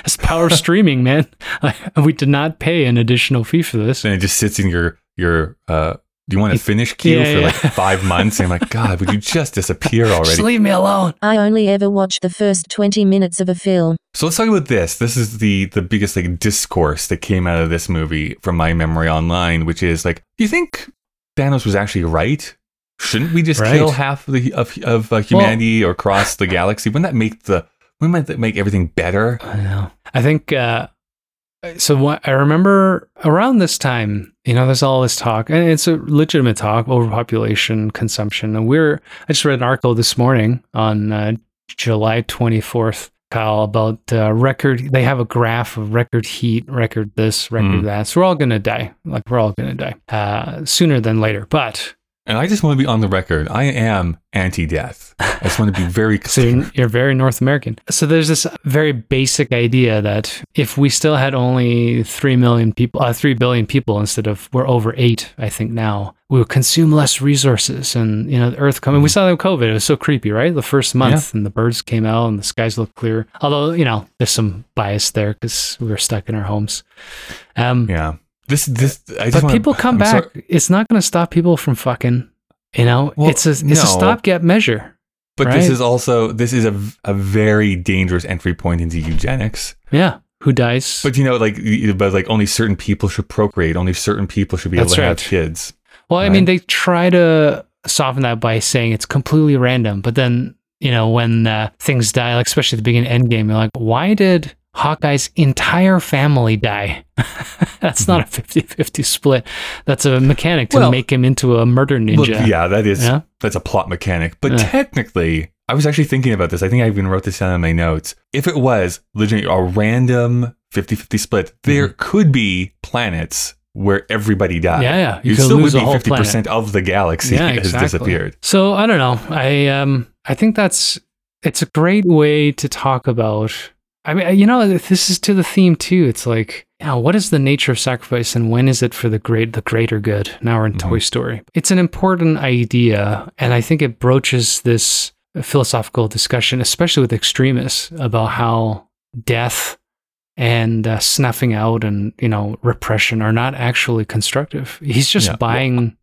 It's power streaming, man. <laughs> we did not pay an additional fee for this. and it just sits in your your uh do you want to finish queue Yeah, for yeah. like <laughs> five months? And I'm like, God, would you just disappear Just already? leave me alone. I only ever watch the first 20 minutes of a film. So let's talk about this. This is the the biggest like discourse that came out of this movie from my memory online, which is like, do you think Thanos was actually right? Shouldn't we just Right. kill half of the of, of uh, humanity or cross the galaxy? Wouldn't that make the wouldn't that make everything better? I know. I think uh, so. What I remember around this time, you know, there's all this talk, and it's a legitimate talk: overpopulation, consumption. And we're. I just read an article this morning on uh, July 24th, Kyle, about uh, record. They have a graph of record heat, record this, record Mm. that. So we're all gonna die. Like we're all gonna die uh, sooner than later. But And I just want to be on the record. I am anti-death. I just want to be very <laughs> clear. you're, you're very North American. So there's this very basic idea that if we still had only three million people, uh, three billion people instead of we're over eight, I think now we would consume less resources, and you know the Earth coming. We saw that with COVID; it was so creepy, right? The first month, and the birds came out, and the skies looked clear. Although you know there's some bias there because we were stuck in our homes. Um, yeah. This this I just but wanna- people come I'm back. sorry- It's not going to stop people from fucking. You know, Well, it's a it's no. a stopgap measure. But this is also this is a, a very dangerous entry point into eugenics. Yeah, who dies? But you know, like, but like only certain people should procreate. Only certain people should be able to right. have kids. Well, I mean, they try to soften that by saying it's completely random, but then you know when uh, things die, like especially at the beginning of Endgame, you're like, why did Hawkeye's entire family die? <laughs> That's not a 50-50 split. That's a mechanic to Well- make him into a murder ninja. yeah, that is Yeah. that's a plot mechanic. But Yeah. technically, I was actually thinking about this. I think I even wrote this down in my notes. If it was legitimately a random 50-50 split, there could be planets where everybody died. Yeah, yeah. You You, still would be fifty percent of the galaxy Yeah, <laughs> has disappeared. So I don't know. I um I think that's it's a great way to talk about. I mean, you know, this is to the theme too. It's like, what is the nature of sacrifice, and when is it for the great, the greater good? Now we're in Toy Story. It's an important idea, and I think it broaches this philosophical discussion, especially with extremists, about how death and uh, snuffing out and you know repression are not actually constructive. He's just Yeah. buying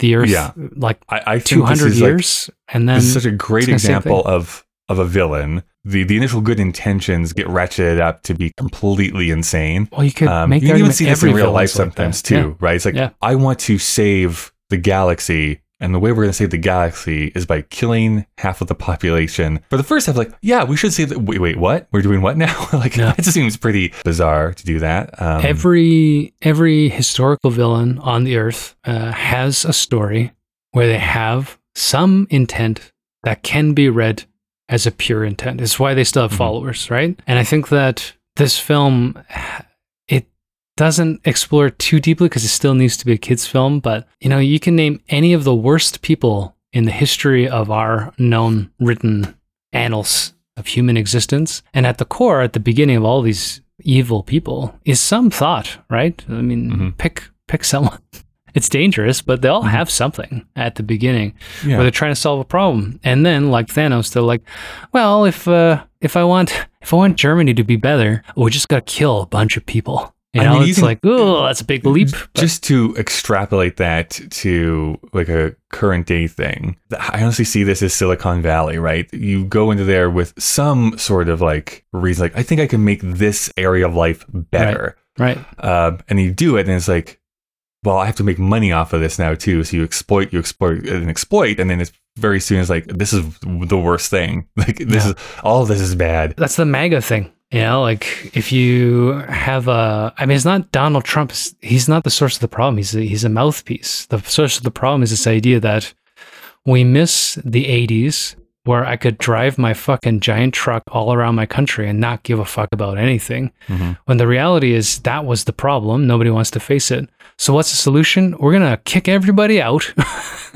the earth Yeah. like I, I two think this hundred is like years, and then this is such a great it's the same example of of a villain. The the initial good intentions get ratcheted up to be completely insane. well, you could Um, make you can even see this in real life like sometimes that. too, right? It's like Yeah. I want to save the galaxy, and the way we're going to save the galaxy is by killing half of the population. For the first half, like, yeah, we should save. The, wait, wait, what? We're doing what now? <laughs> like, Yeah. it just seems pretty bizarre to do that. Um, every every historical villain on the earth uh, has a story where they have some intent that can be read as a pure intent. It's why they still have Mhm. followers, right? And I think that this film it doesn't explore too deeply because it still needs to be a kids film, but you know, you can name any of the worst people in the history of our known written annals of human existence. And at the core, at the beginning of all these evil people, is some thought, right? I mean, Mhm. pick pick someone. <laughs> It's dangerous, but they all have something at the beginning yeah. where they're trying to solve a problem. And then, like Thanos, they're like, "Well, if uh, if I want <laughs> if I want Germany to be better, we just got to kill a bunch of people." You I know, mean, it's can- like, "Oh, that's a big leap." but- just to extrapolate that to like a current day thing i honestly see this as silicon valley right you go into there with some sort of like reason like i think i can make this area of life better right. um, and you do it and it's like well, I have to make money off of this now too. So you exploit, you exploit, and exploit, and then it's very soon it's like this is the worst thing. <laughs> Like this Yeah. is all of this is bad. That's the MAGA thing. You know, like if you have a, I mean, it's not Donald Trump. He's not the source of the problem. He's a, he's a mouthpiece. The source of the problem is this idea that we miss the 80s where I could drive my fucking giant truck all around my country and not give a fuck about anything. Mhm. When the reality is that was the problem. Nobody wants to face it. So what's the solution? We're going to kick everybody out. <laughs>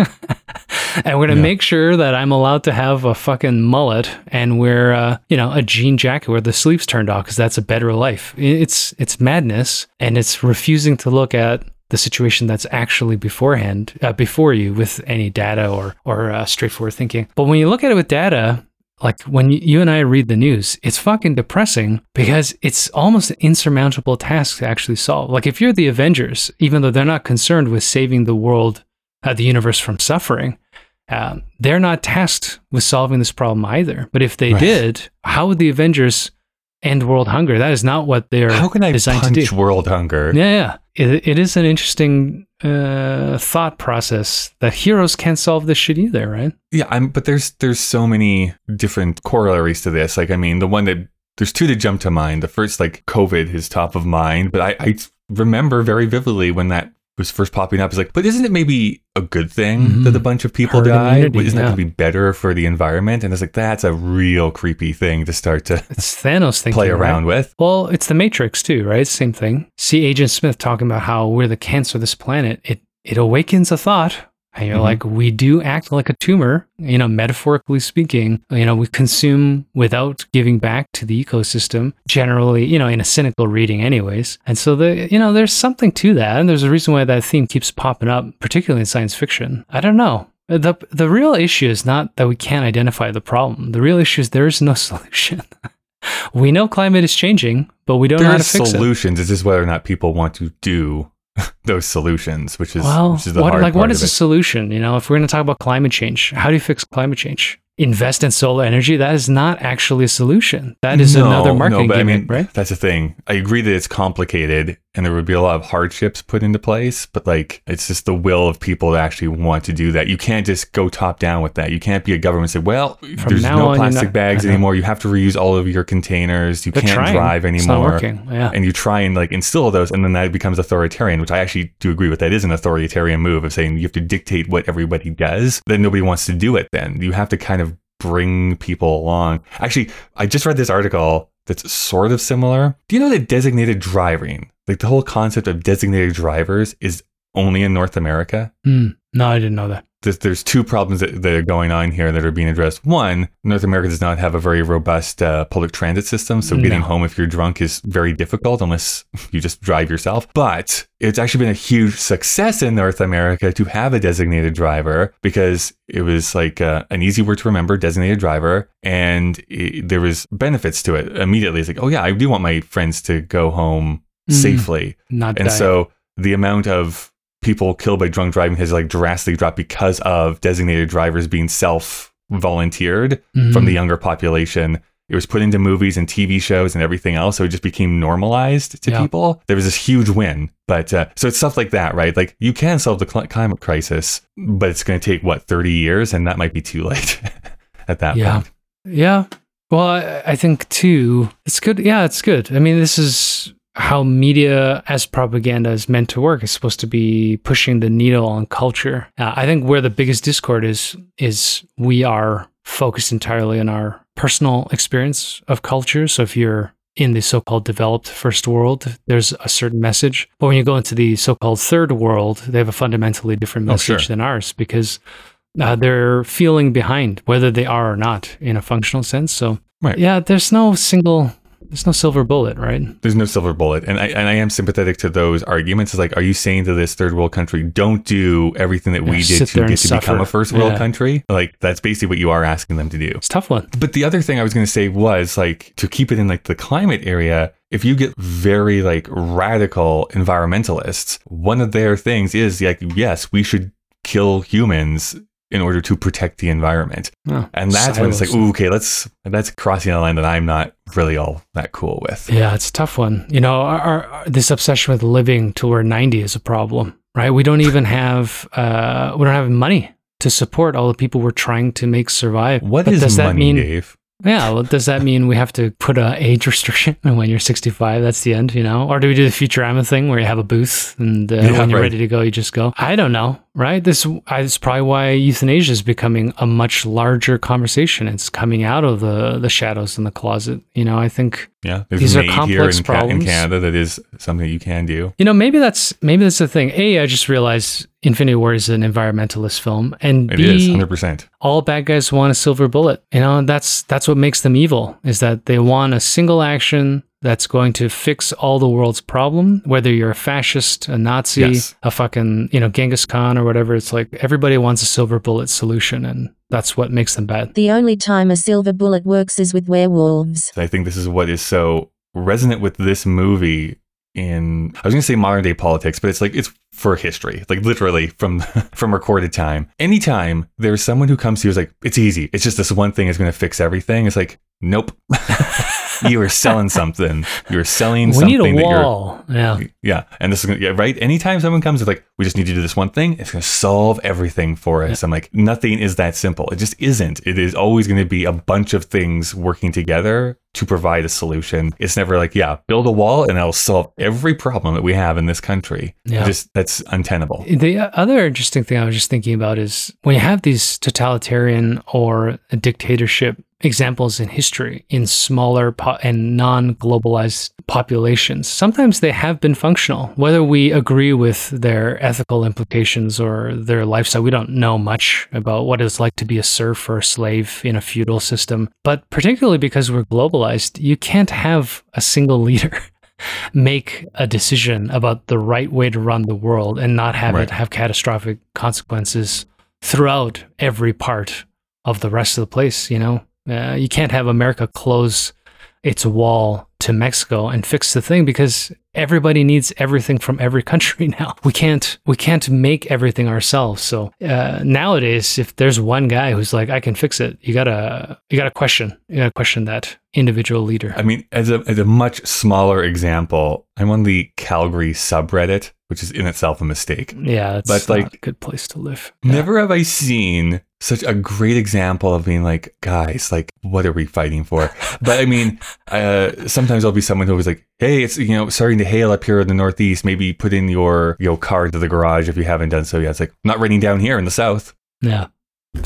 and we're going to Yeah. make sure that I'm allowed to have a fucking mullet and wear, uh, you know, a jean jacket where the sleeves turned off because that's a better life. It's it's madness, and it's refusing to look at the situation that's actually beforehand, uh, before you, with any data or or uh, straightforward thinking. But when you look at it with data. Like when you, and I read the news, it's fucking depressing because it's almost an insurmountable task to actually solve. Like if you're the Avengers, even though they're not concerned with saving the world, uh, the universe from suffering, um, they're not tasked with solving this problem either. But if they Right. did, how would the Avengers end world hunger? That is not what they're How can I designed to punch do. world hunger? Yeah, yeah. It, it is an interesting uh, thought process that heroes can't solve this shit either, right? Yeah, I'm, but there's there's so many different corollaries to this. Like, I mean, the one that there's two that jump to mind. The first, like COVID, is top of mind, but I, I remember very vividly when that was first popping up. It's like, but isn't it maybe a good thing Mhm. that a bunch of people Herd die? Isn't that going to be better for the environment? And it's like that's a real creepy thing to start to It's Thanos <laughs> thinking. play right? around with. Well, it's the Matrix too, right? Same thing. See Agent Smith talking about how we're the cancer of this planet. It it awakens a thought. And you're Mhm. like, we do act like a tumor, you know, metaphorically speaking. You know, we consume without giving back to the ecosystem, generally, you know, in a cynical reading, anyways. And so, the, you know, there's something to that. And there's a reason why that theme keeps popping up, particularly in science fiction. I don't know. The, the real issue is not that we can't identify the problem. The real issue is there is no <laughs> solution. we know climate is changing, but we don't know how to fix it. solutions. It's just whether or not people want to do <laughs> those solutions, which is Well, which is the what, hard like part what is the solution? You know, if we're going to talk about climate change, how do you fix climate change? Invest in solar energy. That is not actually a solution. That is No, another marketing but gimmick, I mean, right? That's the thing. I agree that it's complicated and there would be a lot of hardships put into place, but like it's just the will of people to actually want to do that. You can't just go top down with that. You can't be a government and say, well, there's now no on, plastic not- bags anymore. You have to reuse all of your containers. You They're can't trying. drive anymore. working. Yeah. And you try and like instill those, and then that becomes authoritarian, which I actually do agree with. That is an authoritarian move of saying you have to dictate what everybody does. Then nobody wants to do it. Then you have to kind of bring people along. Actually, I just read this article that's sort of similar. Do you know that designated driving, like the whole concept of designated drivers, is only in North America? Hmm. No, I didn't know that. there's, there's two problems that, that are going on here that are being addressed. One, North America does not have a very robust uh, public transit system, so getting home if you're drunk is very difficult unless <laughs> you just drive yourself. But it's actually been a huge success in North America to have a designated driver because it was like uh, an easy word to remember, designated driver, and it, there was benefits to it immediately. It's like, oh yeah, I do want my friends to go home Mhm. safely. Not And die. so the amount of people killed by drunk driving has like drastically dropped because of designated drivers being self volunteered Mhm. from the younger population. It was put into movies and TV shows and everything else, so it just became normalized to Yeah. people. There was this huge win, but uh, so it's stuff like that, right? Like you can solve the cl- climate crisis, but it's going to take what thirty years, and that might be too late <laughs> at that Yeah. point. Yeah. Well, I, I think too, it's good. Yeah, it's good. I mean, this is how media as propaganda is meant to work. It's supposed to be pushing the needle on culture. Uh, I think where the biggest discord is, is we are focused entirely on our personal experience of culture. So if you're in the so-called developed first world, there's a certain message. But when you go into the so-called third world, they have a fundamentally different Oh, message sure. than ours because uh, they're feeling behind, whether they are or not, in a functional sense. So, Right. yeah, there's no single, there's no silver bullet, right? There's no silver bullet, and I and I am sympathetic to those arguments. It's like, are you saying to this third world country, don't do everything that we did to get to become a first world Yeah. country? Like that's basically what you are asking them to do. It's a tough one. But the other thing I was going to say was like to keep it in like the climate area. If you get very like radical environmentalists, one of their things is like, yes, we should kill humans in order to protect the environment. Oh, And that's when it's like, ooh, okay, let's that's crossing a line that I'm not really all that cool with. Yeah, it's a tough one. You know, our, our, this obsession with living till we're 90 is a problem. right? We don't even have uh, we don't have money to support all the people we're trying to make survive. What But is does that money, mean? Dave? Yeah, well, does that mean we have to put a age restriction and <laughs> when you're 65? That's the end, you know? Or do we do the Futurama thing where you have a booth and uh, Yeah, when you're right. ready to go, you just go? I don't know, right? This I, this is probably why euthanasia is becoming a much larger conversation. It's coming out of the the shadows in the closet. You know, I think Yeah, there's These are complex in, Ca- in problems. Canada that is something you can do. you know maybe that's maybe that's the thing. A, I just realized Infinity War is an environmentalist film, and It B, 100%. all bad guys want a silver bullet. You know, that's that's what makes them evil is that they want a single action that's going to fix all the world's problem. Whether you're a fascist, a Nazi, Yes. a fucking you know Genghis Khan or whatever, it's like everybody wants a silver bullet solution, and that's what makes them bad. The only time a silver bullet works is with werewolves. I think this is what is so resonant with this movie in I was going to say modern day politics, but it's like it's for history, like literally from <laughs> from recorded time. Anytime there's someone who comes to you is like, it's easy. It's just this one thing is going to fix everything. It's like, nope. <laughs> you are selling something. You're selling We something need a that you're wall. Yeah. yeah, and this is gonna, yeah, right. Anytime someone comes, it's like we just need to do this one thing. It's going to solve everything for us. I'm like, nothing is that simple. It just isn't. It is always going to be a bunch of things working together to provide a solution. It's never like, yeah, build a wall and that'll solve every problem that we have in this country. Yeah. Just that's untenable. The other interesting thing I was just thinking about is when you have these totalitarian or dictatorship examples in history in smaller po- and non globalized populations, sometimes they have been functional. Whether we agree with their ethical implications or their lifestyle, we don't know much about what it's like to be a serf or a slave in a feudal system. But particularly because we're globalized, you can't have a single <laughs> leader. Make a decision about the right way to run the world and not have Right. it have catastrophic consequences throughout every part of the rest of the place. You know, uh, you can't have America close its wall to Mexico and fix the thing because everybody needs everything from every <laughs> country now. We can't we can't make everything ourselves. So uh, nowadays, if there's one guy who's like, I can fix it, you gotta you gotta question you gotta question that individual leader. I mean, as a as a much smaller example, I'm on the Calgary subreddit, which is in itself a mistake. yeah, that's but, not like, a good place to live. Never have I seen such a great example of being like, guys, like, what are we fighting for? But I mean, <laughs> uh, sometimes I'll be someone who was like, hey, it's, you know, starting to hail up here in the Northeast. Maybe put in your, your car to the garage if you haven't done so yet. It's like, not raining down here in the South. Yeah.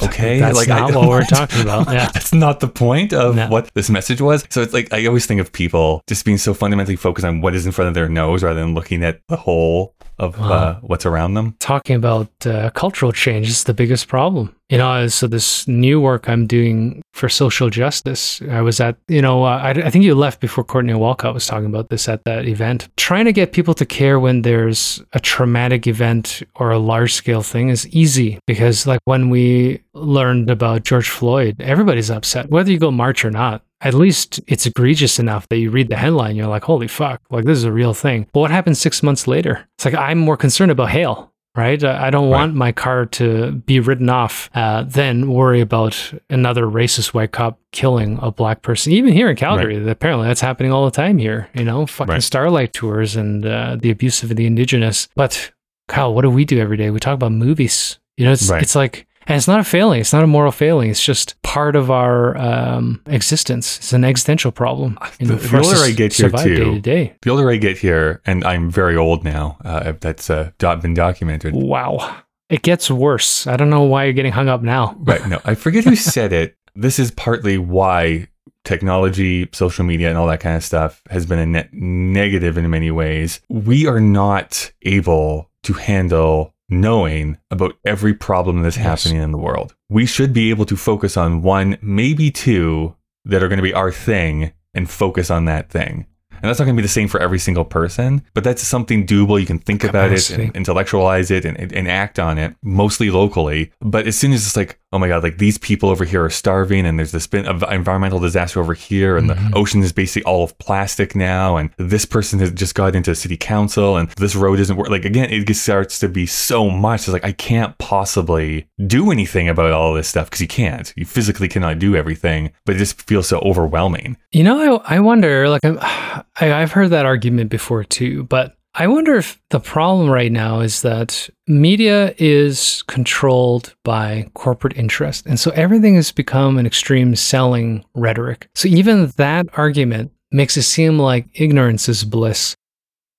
Okay. That's like, not <laughs> what we're talking about. Yeah. <laughs> That's not the point of No. what this message was. So it's like, I always think of people just being so fundamentally focused on what is in front of their nose rather than looking at the whole of Wow. uh, what's around them. Talking about uh, cultural change is the biggest problem. You know, so this new work I'm doing for social justice, I was at, you know, uh, I, I think you left before Courtney Walcott was talking about this at that event. Trying to get people to care when there's a traumatic event or a large scale thing is easy because, like, when we learned about George Floyd, everybody's upset, whether you go march or not. At least it's egregious enough that you read the headline, you're like, holy fuck, like this is a real thing. But what happens six months later? It's like, I'm more concerned about hail right? I don't Right. want my car to be written off, uh, then worry about another racist white cop killing a black person. Even here in Calgary, apparently that's happening all the time here. You know, fucking Right. starlight tours and uh, the abuse of the indigenous. But Kyle, what do we do every day? We talk about movies. You know, it's Right. it's like. And it's not a failing. It's not a moral failing. It's just part of our um, existence. It's an existential problem. Know, The- the for us to older I get here, too, day to day. The older I get here, and I'm very old now, uh, that's uh, been documented. Wow. It gets worse. I don't know why you're getting hung up now. <laughs> Right. No, I forget who said it. This is partly why technology, social media, and all that kind of stuff has been a net negative in many ways. We are not able to handle knowing about every problem that's Yes. happening in the world. We should be able to focus on one, maybe two that are going to be our thing and focus on that thing. And that's not going to be the same for every single person, but that's something doable. You can think about it and intellectualize it and, and act on it, mostly locally. But as soon as it's like, oh my God, like these people over here are starving and there's this environmental disaster over here and Mhm. the ocean is basically all of plastic now and this person has just got into city council and this road isn't working. Like again, it just starts to be so much. It's like, I can't possibly do anything about all this stuff because you can't. You physically cannot do everything, but it just feels so overwhelming. You know, I, I wonder, like, I'm, <sighs> I, I've heard that argument before too, but I wonder if the problem right now is that media is controlled by corporate interest. And so everything has become an extreme selling rhetoric. So even that argument makes it seem like ignorance is bliss.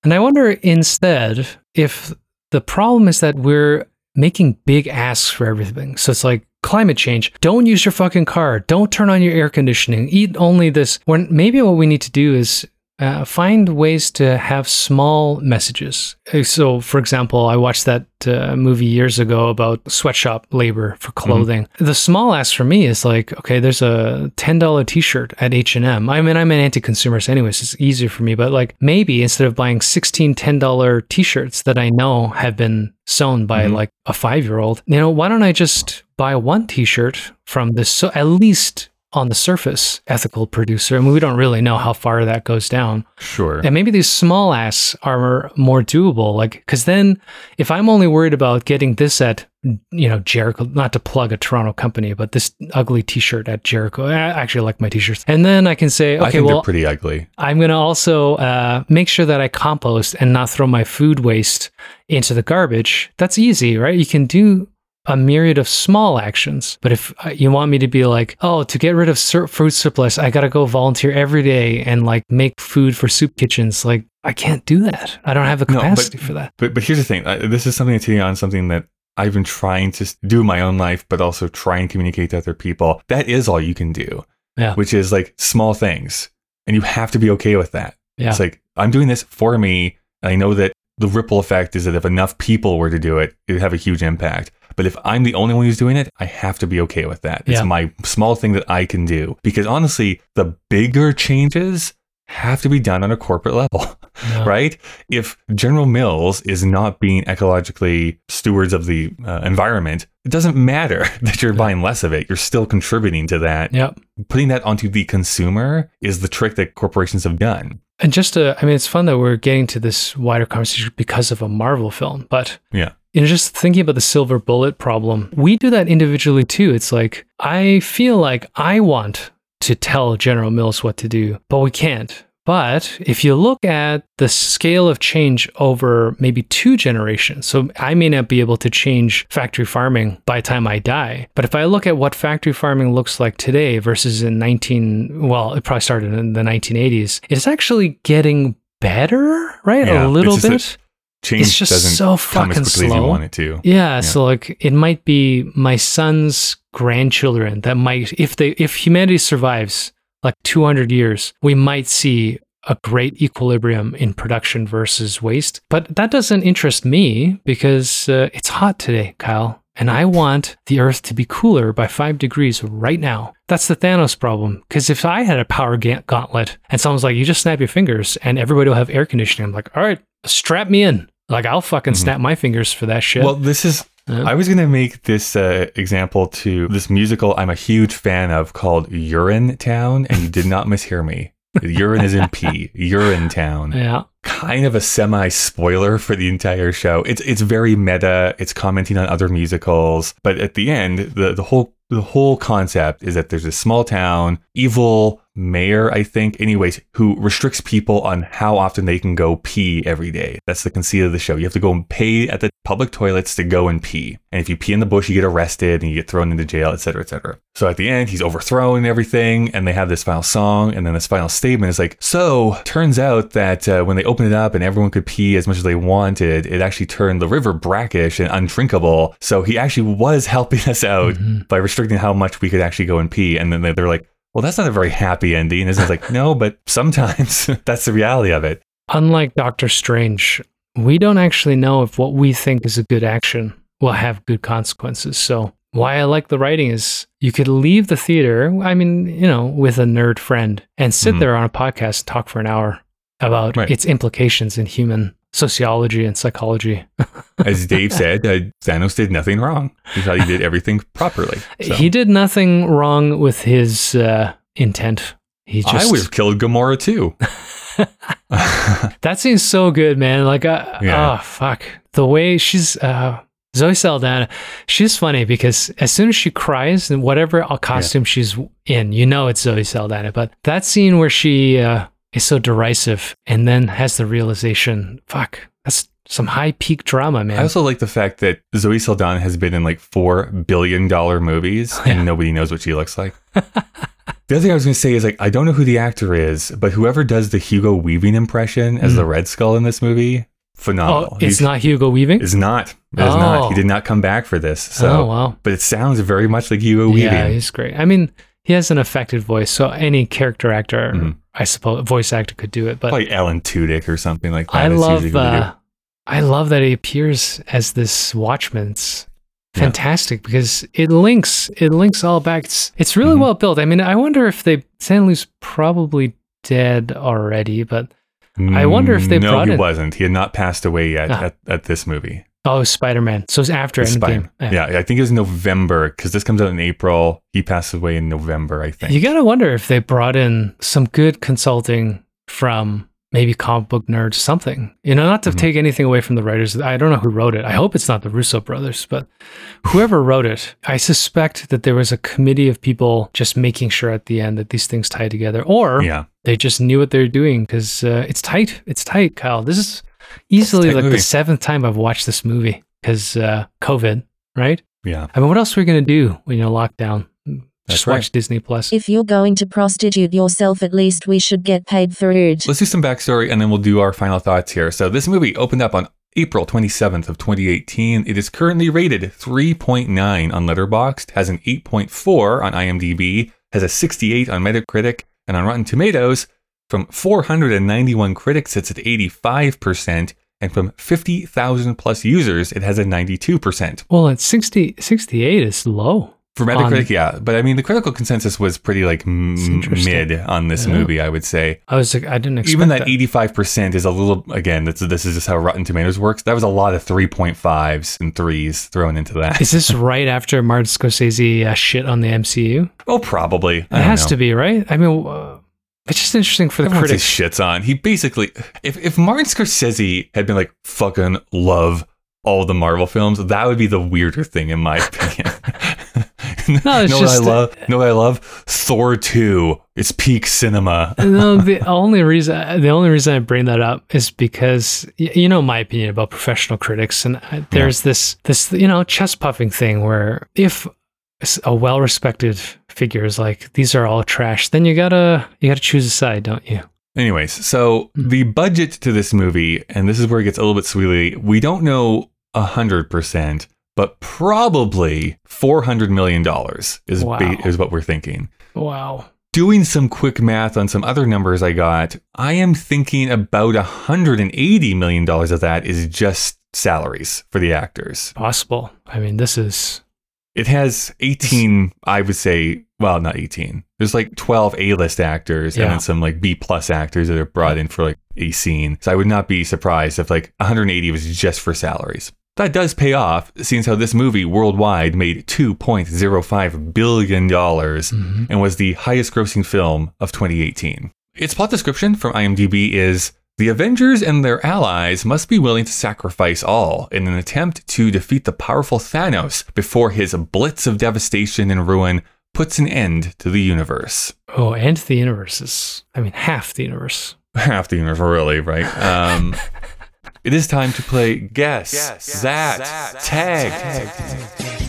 And I wonder instead if the problem is that we're making big asks for everything. So it's like climate change. Don't use your fucking car. Don't turn on your air conditioning. Eat only this. When maybe what we need to do is uh, find ways to have small messages. Uh, So, for example, I watched that uh, movie years ago about sweatshop labor for clothing. The small ask for me is like, okay, there's a ten dollar T-shirt at H and M. I mean, I'm an anti-consumerist, anyways. It's easier for me, but like maybe instead of buying 16 10 dollar T-shirts that I know have been sewn by like a five year old, you know, why don't I just buy one T-shirt from this? So at least on the surface ethical producer. I mean, we don't really know how far that goes down. Sure. And maybe these small asks are more doable. Like, because then if I'm only worried about getting this at, you know, Jericho, not to plug a Toronto company, but this ugly t shirt at Jericho, I actually like my t shirts. And then I can say, I okay, think well, they're pretty ugly. I'm going to also uh, make sure that I compost and not throw my food waste into the garbage. That's easy, right? You can do a myriad of small actions. But if uh, you want me to be like, oh, to get rid of sur- food surplus, I got to go volunteer every day and like make food for soup kitchens, like I can't do that. I don't have the No, but- capacity for that. But but here's the thing. Uh, This is something that's hitting on something that I've been trying to do in my own life, but also try and communicate to other people. That is all you can do. Yeah. Which is like small things, and you have to be okay with that. Yeah. It's like I'm doing this for me, I know that the ripple effect is that if enough people were to do it, it would have a huge impact. But if I'm the only one who's doing it, I have to be okay with that. It's Yeah. my small thing that I can do. Because honestly, the bigger changes have to be done on a corporate level, Yeah. <laughs> right? If General Mills is not being ecologically stewards of the uh, environment, it doesn't matter <laughs> that you're buying less of it. You're still contributing to that. Yep. Putting that onto the consumer is the trick that corporations have done. And just to, I mean, it's fun that we're getting to this wider conversation because of a Marvel film, but Yeah. You know, just thinking about the silver bullet problem, we do that individually too. It's like, I feel like I want to tell General Mills what to do, but we can't. But if you look at the scale of change over maybe two generations, so I may not be able to change factory farming by the time I die. But if I look at what factory farming looks like today versus in 19, well, it probably started in the 1980s, it's actually getting better, right? Yeah, a little bit. that Change It's just doesn't so come as fucking quickly as you slow. want it to. Yeah, so like it might be my son's grandchildren that might if they if humanity survives like 200 years, we might see a great equilibrium in production versus waste. But that doesn't interest me because uh, it's hot today, Kyle, and I want the earth to be cooler by 5 degrees right now. That's the Thanos problem because if I had a power ga- gauntlet and someone's like you just snap your fingers and everybody will have air conditioning, I'm like, "All right, strap me in." Like I'll fucking snap my fingers for that shit. Well, this is. Yeah. I was going to make this uh, example to this musical I'm a huge fan of called Urinetown, and you did not mishear me. Urine is in P. <laughs> Urinetown. yeah. Kind of a semi spoiler for the entire show. It's it's very meta. It's commenting on other musicals, but at the end, the the whole the whole concept is that there's a small town, evil mayor, I think, anyways, who restricts people on how often they can go pee every day. That's the conceit of the show. You have to go and pay at the public toilets to go and pee. And if you pee in the bush, you get arrested and you get thrown into jail, et cetera, et cetera. So at the end, he's overthrown and everything, and they have this final song, and then this final statement is like, so turns out that uh, when they opened it up and everyone could pee as much as they wanted, it actually turned the river brackish and undrinkable. So he actually was <laughs> helping us out by restricting how much we could actually go and pee. And then they're like, well, that's not a very happy ending. And it's like, <laughs> no, but sometimes <laughs> that's the reality of it. Unlike Doctor Strange, we don't actually know if what we think is a good action will have good consequences. So, why I like the writing is you could leave the theater, I mean, you know, with a nerd friend and sit Mhm. there on a podcast talk for an hour about Right. its implications in human sociology and psychology. <laughs> As Dave said, uh, Thanos did nothing wrong. He thought he did everything properly. So. He did nothing wrong with his uh, intent. He just I would have killed Gamora too. <laughs> <laughs> That seems so good, man. Like, uh, Yeah. oh fuck, the way she's uh, Zoe Saldana. She's funny because as soon as she cries in whatever costume she's in, you know it's Zoe Saldana. But that scene where she uh, is so derisive and then has the realization, fuck, that's some high peak drama, man. I also like the fact that Zoe Saldana has been in like four billion dollar movies <laughs> Yeah. and nobody knows what she looks like. the other thing I was going to say is like I don't know who the actor is, but whoever does the Hugo Weaving impression as the Red Skull in this movie, phenomenal. oh, it's He's- not Hugo Weaving? Is not. It is not. Oh. He did not come back for this. So, oh, wow. but it sounds very much like Hugo Weaving. Yeah, he's great. I mean, he has an effective voice, so any character actor, Mhm. I suppose, voice actor could do it. But like Alan Tudyk or something like that. I love, usually who they do. uh, I love that he appears as this Watchman's It's Yeah. fantastic because it links, it links all back. It's, it's really Mhm. well built. I mean, I wonder if they Stan Lee's probably dead already, but I wonder if they no, brought he in- wasn't. He had not passed away yet Ah. at, at this movie. Oh, Spider Man. So it's after Spy- Endgame. Yeah. I think it was November because this comes out in April. He passed away in November, I think. You gotta wonder if they brought in some good consulting from maybe comic book nerds, something. You know, not to Mhm. take anything away from the writers. I don't know who wrote it. I hope it's not the Russo brothers, but whoever wrote it, I suspect that there was a committee of people just making sure at the end that these things tie together, or yeah. they just knew what they were doing because uh, it's tight. It's tight, Kyle. This is easily like movie. the seventh time I've watched this movie because uh, COVID, right? Yeah. I mean, what else are we gonna do when you're locked down? That's Just right. watch Disney Plus. If you're going to prostitute yourself, at least we should get paid for it. Let's do some backstory and then we'll do our final thoughts here. So this movie opened up on April 27th of 2018. It is currently rated 3.9 on Letterboxd, has an 8.4 on IMDb, has a 68 on Metacritic, and on Rotten Tomatoes, from 491 critics, it's at 85%, and from 50,000 plus users, it has a 92%. Well, at 60, 68 is low. For Metacritic, yeah, but I mean the critical consensus was pretty like m- mid on this Yeah. movie, I would say. I was like, I didn't expect Even that that. eighty-five percent is a little. Again, this, this is just how Rotten Tomatoes works. That was a lot of three point fives and threes thrown into that. Is this right after Martin Scorsese uh, shit on the MCU? oh, probably. It has to be, right? I mean, uh, it's just interesting for the Everyone critics. shits on. He basically, if if Martin Scorsese had been like fucking love all the Marvel films, that would be the weirder thing in my <laughs> opinion. <laughs> No, it's know just- what I love. Know what I love? Thor two. It's peak cinema. <laughs> no, the only reason the only reason I bring that up is because you know my opinion about professional critics, and uh, I- there's this this you know chest puffing thing where if a well respected figure is like these are all trash, then you gotta you gotta choose a side, don't you? Anyways, so Hmm. the budget to this movie, and this is where it gets a little bit sweely, we don't know a hundred percent, but probably four hundred million dollars is Wow. ba- is what we're thinking. Wow. Doing some quick math on some other numbers I got, I am thinking about hundred and eighty million dollars of that is just salaries for the actors. Possible. I mean, this is It has 18, I would say, well, not 18. There's like 12 A-list actors and then some like B plus actors that are brought in for like a scene. So I would not be surprised if like 180 was just for salaries. That does pay off, seeing how this movie worldwide made $2.05 billion mm-hmm. and was the highest grossing film of 2018. Its plot description from IMDb is The Avengers and their allies must be willing to sacrifice all in an attempt to defeat the powerful Thanos before his blitz of devastation and ruin puts an end to the universe. oh, and the universe is I mean half the universe. <laughs> Half the universe, really, right? Um, <laughs> it is time to play Guess, that, Tag.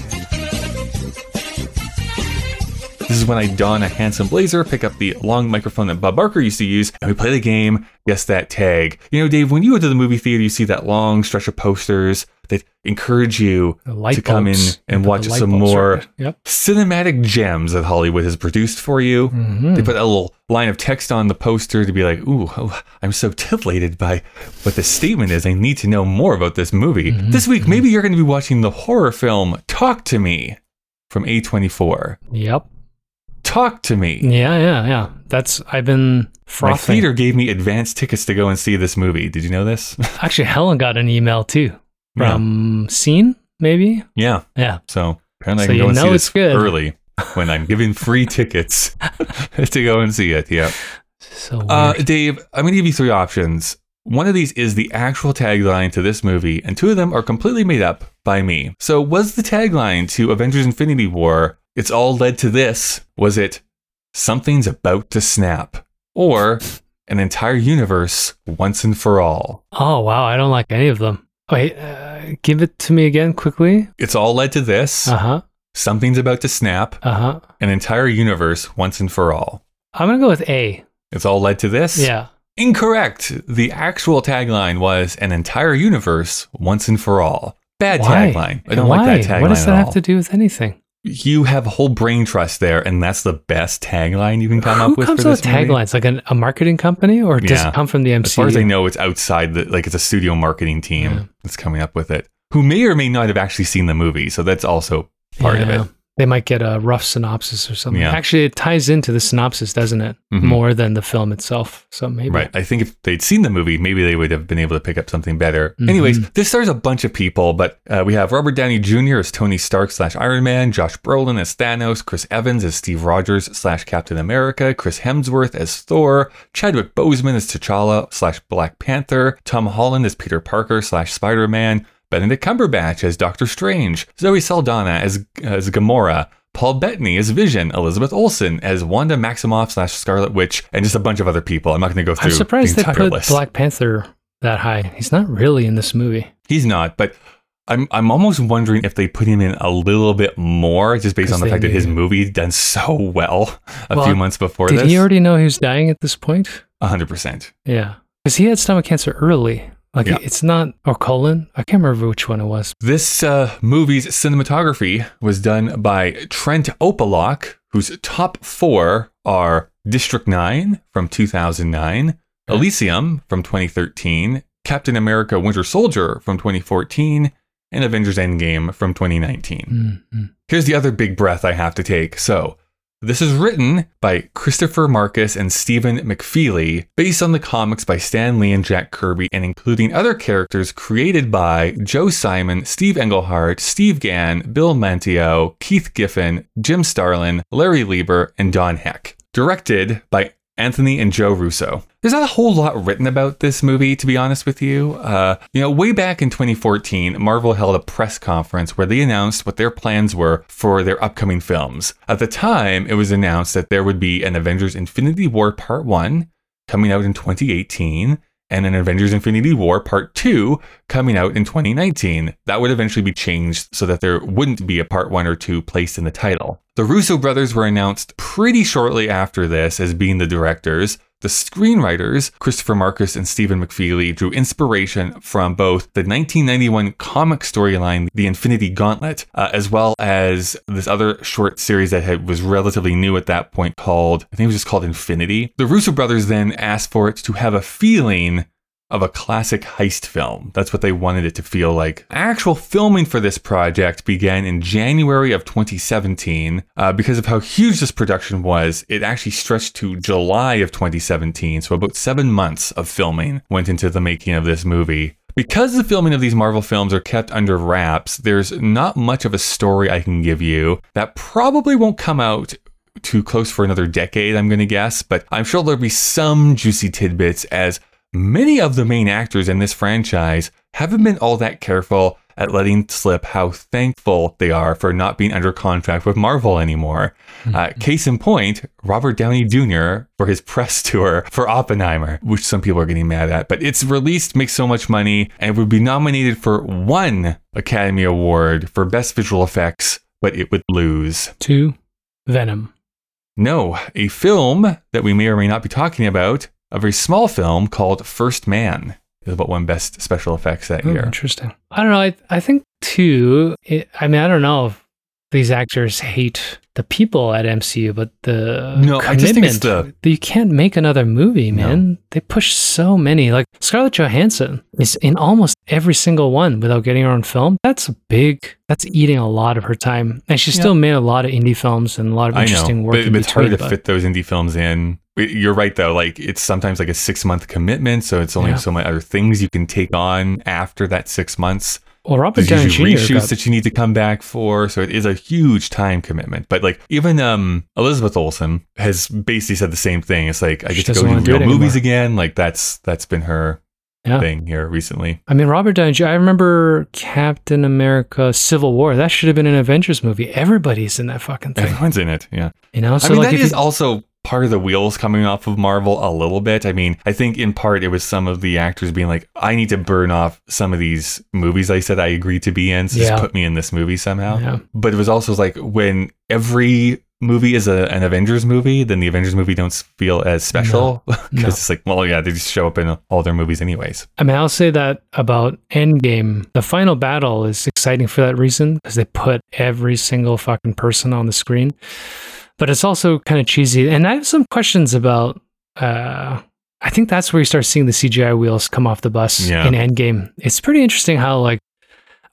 This is when I don a handsome blazer, pick up the long microphone that Bob Barker used to use, and we play the game, Guess That Tag. You know, Dave, when you go to the movie theater, you see that long stretch of posters that encourage you to come in and watch some bulbs more. Yep. cinematic gems that Hollywood has produced for you. Mhm. They put a little line of text on the poster to be like, ooh, oh, I'm so titillated by what the statement is. I need to know more about this movie. Mm-hmm. This week, maybe you're going to be watching the horror film Talk to Me from A24. Yep. Talk to Me. Yeah, yeah, yeah. That's I've been My frothing. theater gave me advance tickets to go and see this movie. Did you know this? <laughs> Actually, Helen got an email too Yeah. from Scene, maybe. yeah. Yeah. So apparently I So can go and see know this it's good. early when I'm giving free <laughs> tickets <laughs> to go and see it. Yeah. So weird. Uh, Dave, I'm going to give you three options. One of these is the actual tagline to this movie, and two of them are completely made up by me. So, was the tagline to Avengers Infinity War, it's all led to this? Was it, something's about to snap? Or, an entire universe once and for all. Oh wow, I don't like any of them. Wait, uh, give it to me again quickly. It's all led to this. Uh huh. Something's about to snap. Uh huh. An entire universe once and for all. I'm gonna go with A. It's all led to this. Yeah. Incorrect. The actual tagline was an entire universe once and for all. Bad Why? tagline. I don't Why? like that tagline What does that at have to do with anything? You have whole brain trust there, and that's the best tagline you can come Who up with Who comes for up this with taglines? Like an, a marketing company, or does Yeah. it come from the MCU? As far as I know, it's outside the like it's a studio marketing team Yeah. that's coming up with it, who may or may not have actually seen the movie. So that's also part of it. They might get a rough synopsis or something. Yeah. Actually, it ties into the synopsis, doesn't it? Mhm. More than the film itself. So maybe. Right. I think if they'd seen the movie, maybe they would have been able to pick up something better. Mhm. Anyways, this stars a bunch of people, but uh, we have Robert Downey Jr. as Tony Stark slash Iron Man, Josh Brolin as Thanos, Chris Evans as Steve Rogers slash Captain America, Chris Hemsworth as Thor, Chadwick Boseman as T'Challa slash Black Panther, Tom Holland as Peter Parker slash Spider Man, Benedict Cumberbatch as Doctor Strange, Zoe Saldana as as Gamora. Paul Bettany as Vision, Elizabeth Olsen as Wanda Maximoff slash Scarlet Witch, and just a bunch of other people. I'm not going to go through I'm surprised the they put list. Black Panther that high. He's not really in this movie. He's not, but I'm I'm almost wondering if they put him in a little bit more, just based on the fact that his movie done so well a Well, few months before Did this. he already know he was dying at this point? hundred percent. Yeah. Because he had stomach cancer early. Like, Yeah. it's not, or colon. I can't remember which one it was. This uh, movie's cinematography was done by Trent Opaloch, whose top four are District 9 from 2009, Elysium from 2013, Captain America Winter Soldier from 2014, and Avengers Endgame from 2019. Mhm. Here's the other big breath I have to take. So, this is written by Christopher Marcus and Stephen McFeely, based on the comics by Stan Lee and Jack Kirby, and including other characters created by Joe Simon, Steve Englehart, Steve Gan, Bill Mantlo, Keith Giffen, Jim Starlin, Larry Lieber, and Don Heck. Directed by Anthony and Joe Russo. There's not a whole lot written about this movie, to be honest with you. Uh, you know, way back in 2014, Marvel held a press conference where they announced what their plans were for their upcoming films. At the time, it was announced that there would be an Avengers Infinity War Part 1 coming out in 2018 and an Avengers Infinity War Part 2 coming out in 2019. That would eventually be changed so that there wouldn't be a Part 1 or 2 placed in the title. The Russo brothers were announced pretty shortly after this as being the directors. The screenwriters, Christopher Marcus and Stephen McFeely, drew inspiration from both the 1991 comic storyline, The Infinity Gauntlet, uh, as well as this other short series that had, was relatively new at that point called, I think it was just called Infinity. The Russo brothers then asked for it to have a feeling of a classic heist film. That's what they wanted it to feel like. Actual filming for this project began in January of 2017. Uh, because of how huge this production was, it actually stretched to July of 2017. So about seven months of filming went into the making of this movie. Because the filming of these Marvel films are kept under wraps, there's not much of a story I can give you that probably won't come out too close for another decade, I'm going to guess, but I'm sure there'll be some juicy tidbits as many of the main actors in this franchise haven't been all that careful at letting slip how thankful they are for not being under contract with Marvel anymore. Uh, case in point, Robert Downey Jr. for his <laughs> press tour for Oppenheimer, which some people are getting mad at, but it's released, makes so much money, and would be nominated for one Academy Award for Best Visual Effects, but it would lose. Two, Venom. No, a film that we may or may not be talking about, a very small film called First Man, is what won Best Special Effects that Oh, year. interesting. I don't know. I, I think too, It, I mean, I don't know if these actors hate the people at MCU, but the No, I just think it's commitment- the- you can't make another movie, No. man. They push so many. Like Scarlett Johansson is in almost every single one without getting her own film. That's a big. That's eating a lot of her time, and she still made a lot of indie films and a lot of interesting know, work. but, in but it's hard to but- fit those indie films in. You're right, though. Like it's sometimes like a six month commitment, so it's only Yeah. so many other things you can take on after that six months. Well, Robert Downey Jr. reshoots got- that you need to come back for, so it is a huge time commitment. But like even um Elizabeth Olsen has basically said the same thing. It's like I get to go doesn't do wanna do real movies again. Like that's that's been her Yeah. thing here recently. I mean, Robert Downey Jr. I remember Captain America: Civil War. That should have been an Avengers movie. Everybody's in that fucking thing. Everyone's in it. Yeah. You know, so I mean like that if you- also part of the wheels coming off of Marvel a little bit. I mean, I think in part it was some of the actors being like, I need to burn off some of these movies I said I agreed to be in. So Yeah. just put me in this movie somehow. Yeah. But it was also like when every movie is a, an Avengers movie, then the Avengers movie don't feel as special because <laughs> no. it's like, well, yeah, they just show up in all their movies anyways. I mean, I'll say that about Endgame. The final battle is exciting for that reason because they put every single fucking person on the screen. But it's also kind of cheesy. And I have some questions about. Uh, I think that's where you start seeing the CGI wheels come off the bus Yeah. in Endgame. It's pretty interesting how, like,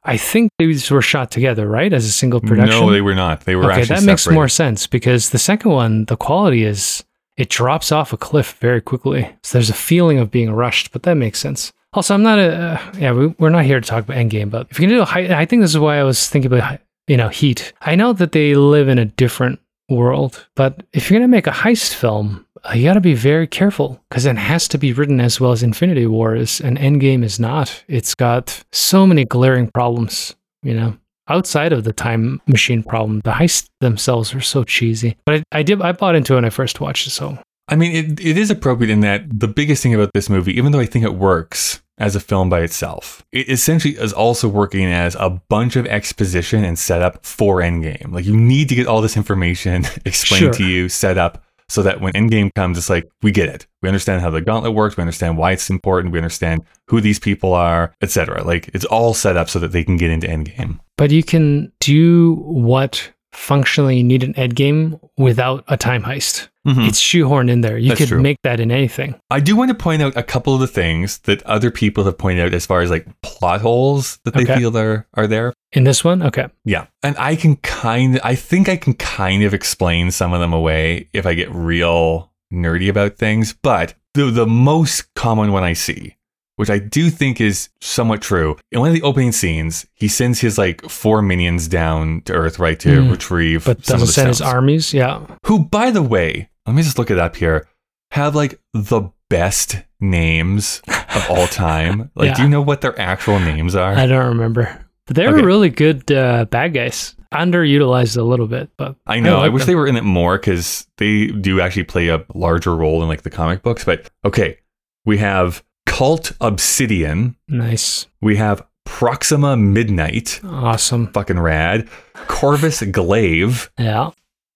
I think these were shot together, right, as a single production. No, they were not. They were okay, actually that makes separated. more sense because the second one, the quality is it drops off a cliff very quickly. So there's a feeling of being rushed, but that makes sense. Also, I'm not a uh, yeah. We, we're not here to talk about Endgame, but if you can do a high, I think this is why I was thinking about you know Heat. I know that they live in a different world, but if you're gonna make a heist film, uh, you got to be very careful because it has to be written as well as Infinity War is, and Endgame is not. It's got so many glaring problems, you know outside of the time machine problem, the heists themselves are so cheesy. But I, I did I bought into it when I first watched it. So I mean, it, it is appropriate in that the biggest thing about this movie, even though I think it works as a film by itself, it essentially is also working as a bunch of exposition and setup for Endgame. Like you need to get all this information <laughs> explained Sure. to you, set up, so that when Endgame comes, it's like we get it. We understand how the gauntlet works. We understand why it's important. We understand who these people are, etc. Like it's all set up so that they can get into Endgame. but you can do what functionally you need an Endgame without a time heist. Mhm. It's shoehorned in there. You That's could true. make that in anything. I do want to point out a couple of the things that other people have pointed out as far as like plot holes that they Okay. feel are are there. In this one, okay. Yeah. And I can kind I think I can kind of explain some of them away if I get real nerdy about things, but the the most common one I see, which I do think is somewhat true. In one of the opening scenes, he sends his like four minions down to Earth, right, to Mm. retrieve But some of doesn't send his armies. Yeah. Who, by the way, let me just look it up here, have like the best names of all time. <laughs> Like, Yeah. do you know what their actual names are? I don't remember. But they were Okay. really good uh, bad guys. Underutilized a little bit, but I know. I, like wish them. they were in it more because they do actually play a larger role in like the comic books. But okay, we have Cull Obsidian. nice, We have Proxima Midnight. awesome. Fucking rad. Corvus Glaive. Yeah.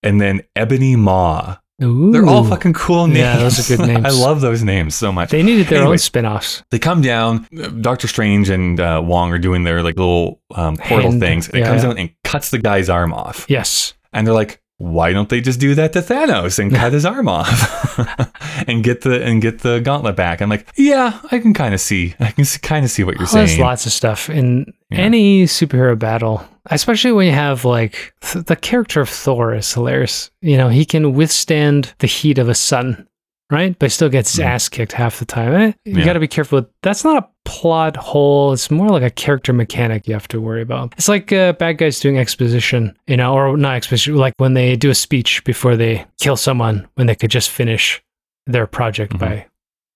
And then Ebony Maw. Ooh. They're all fucking cool names. Yeah, those are good <laughs> names. I love those names so much. They needed their Anyway. own spin-offs. They come down. Doctor Strange and uh, Wong are doing their like little um, portal Hand- things. And it yeah, comes yeah. down and cuts the guy's arm off. Yes. And they're like, why don't they just do that to Thanos and cut his arm off <laughs> and get the and get the gauntlet back? I'm like, yeah, I can kind of see. I can kind of see what you're Well, there's lots of stuff in Yeah. any superhero battle, especially when you have like th- the character of Thor is hilarious. You know, he can withstand the heat of a sun, right? But still gets his Mhm. ass kicked half the time. Eh, You Yeah. got to be careful. with- That's not a plot hole. It's more like a character mechanic you have to worry about. It's like uh, bad guys doing exposition, you know, or not exposition, like when they do a speech before they kill someone, when they could just finish their project Mhm. by,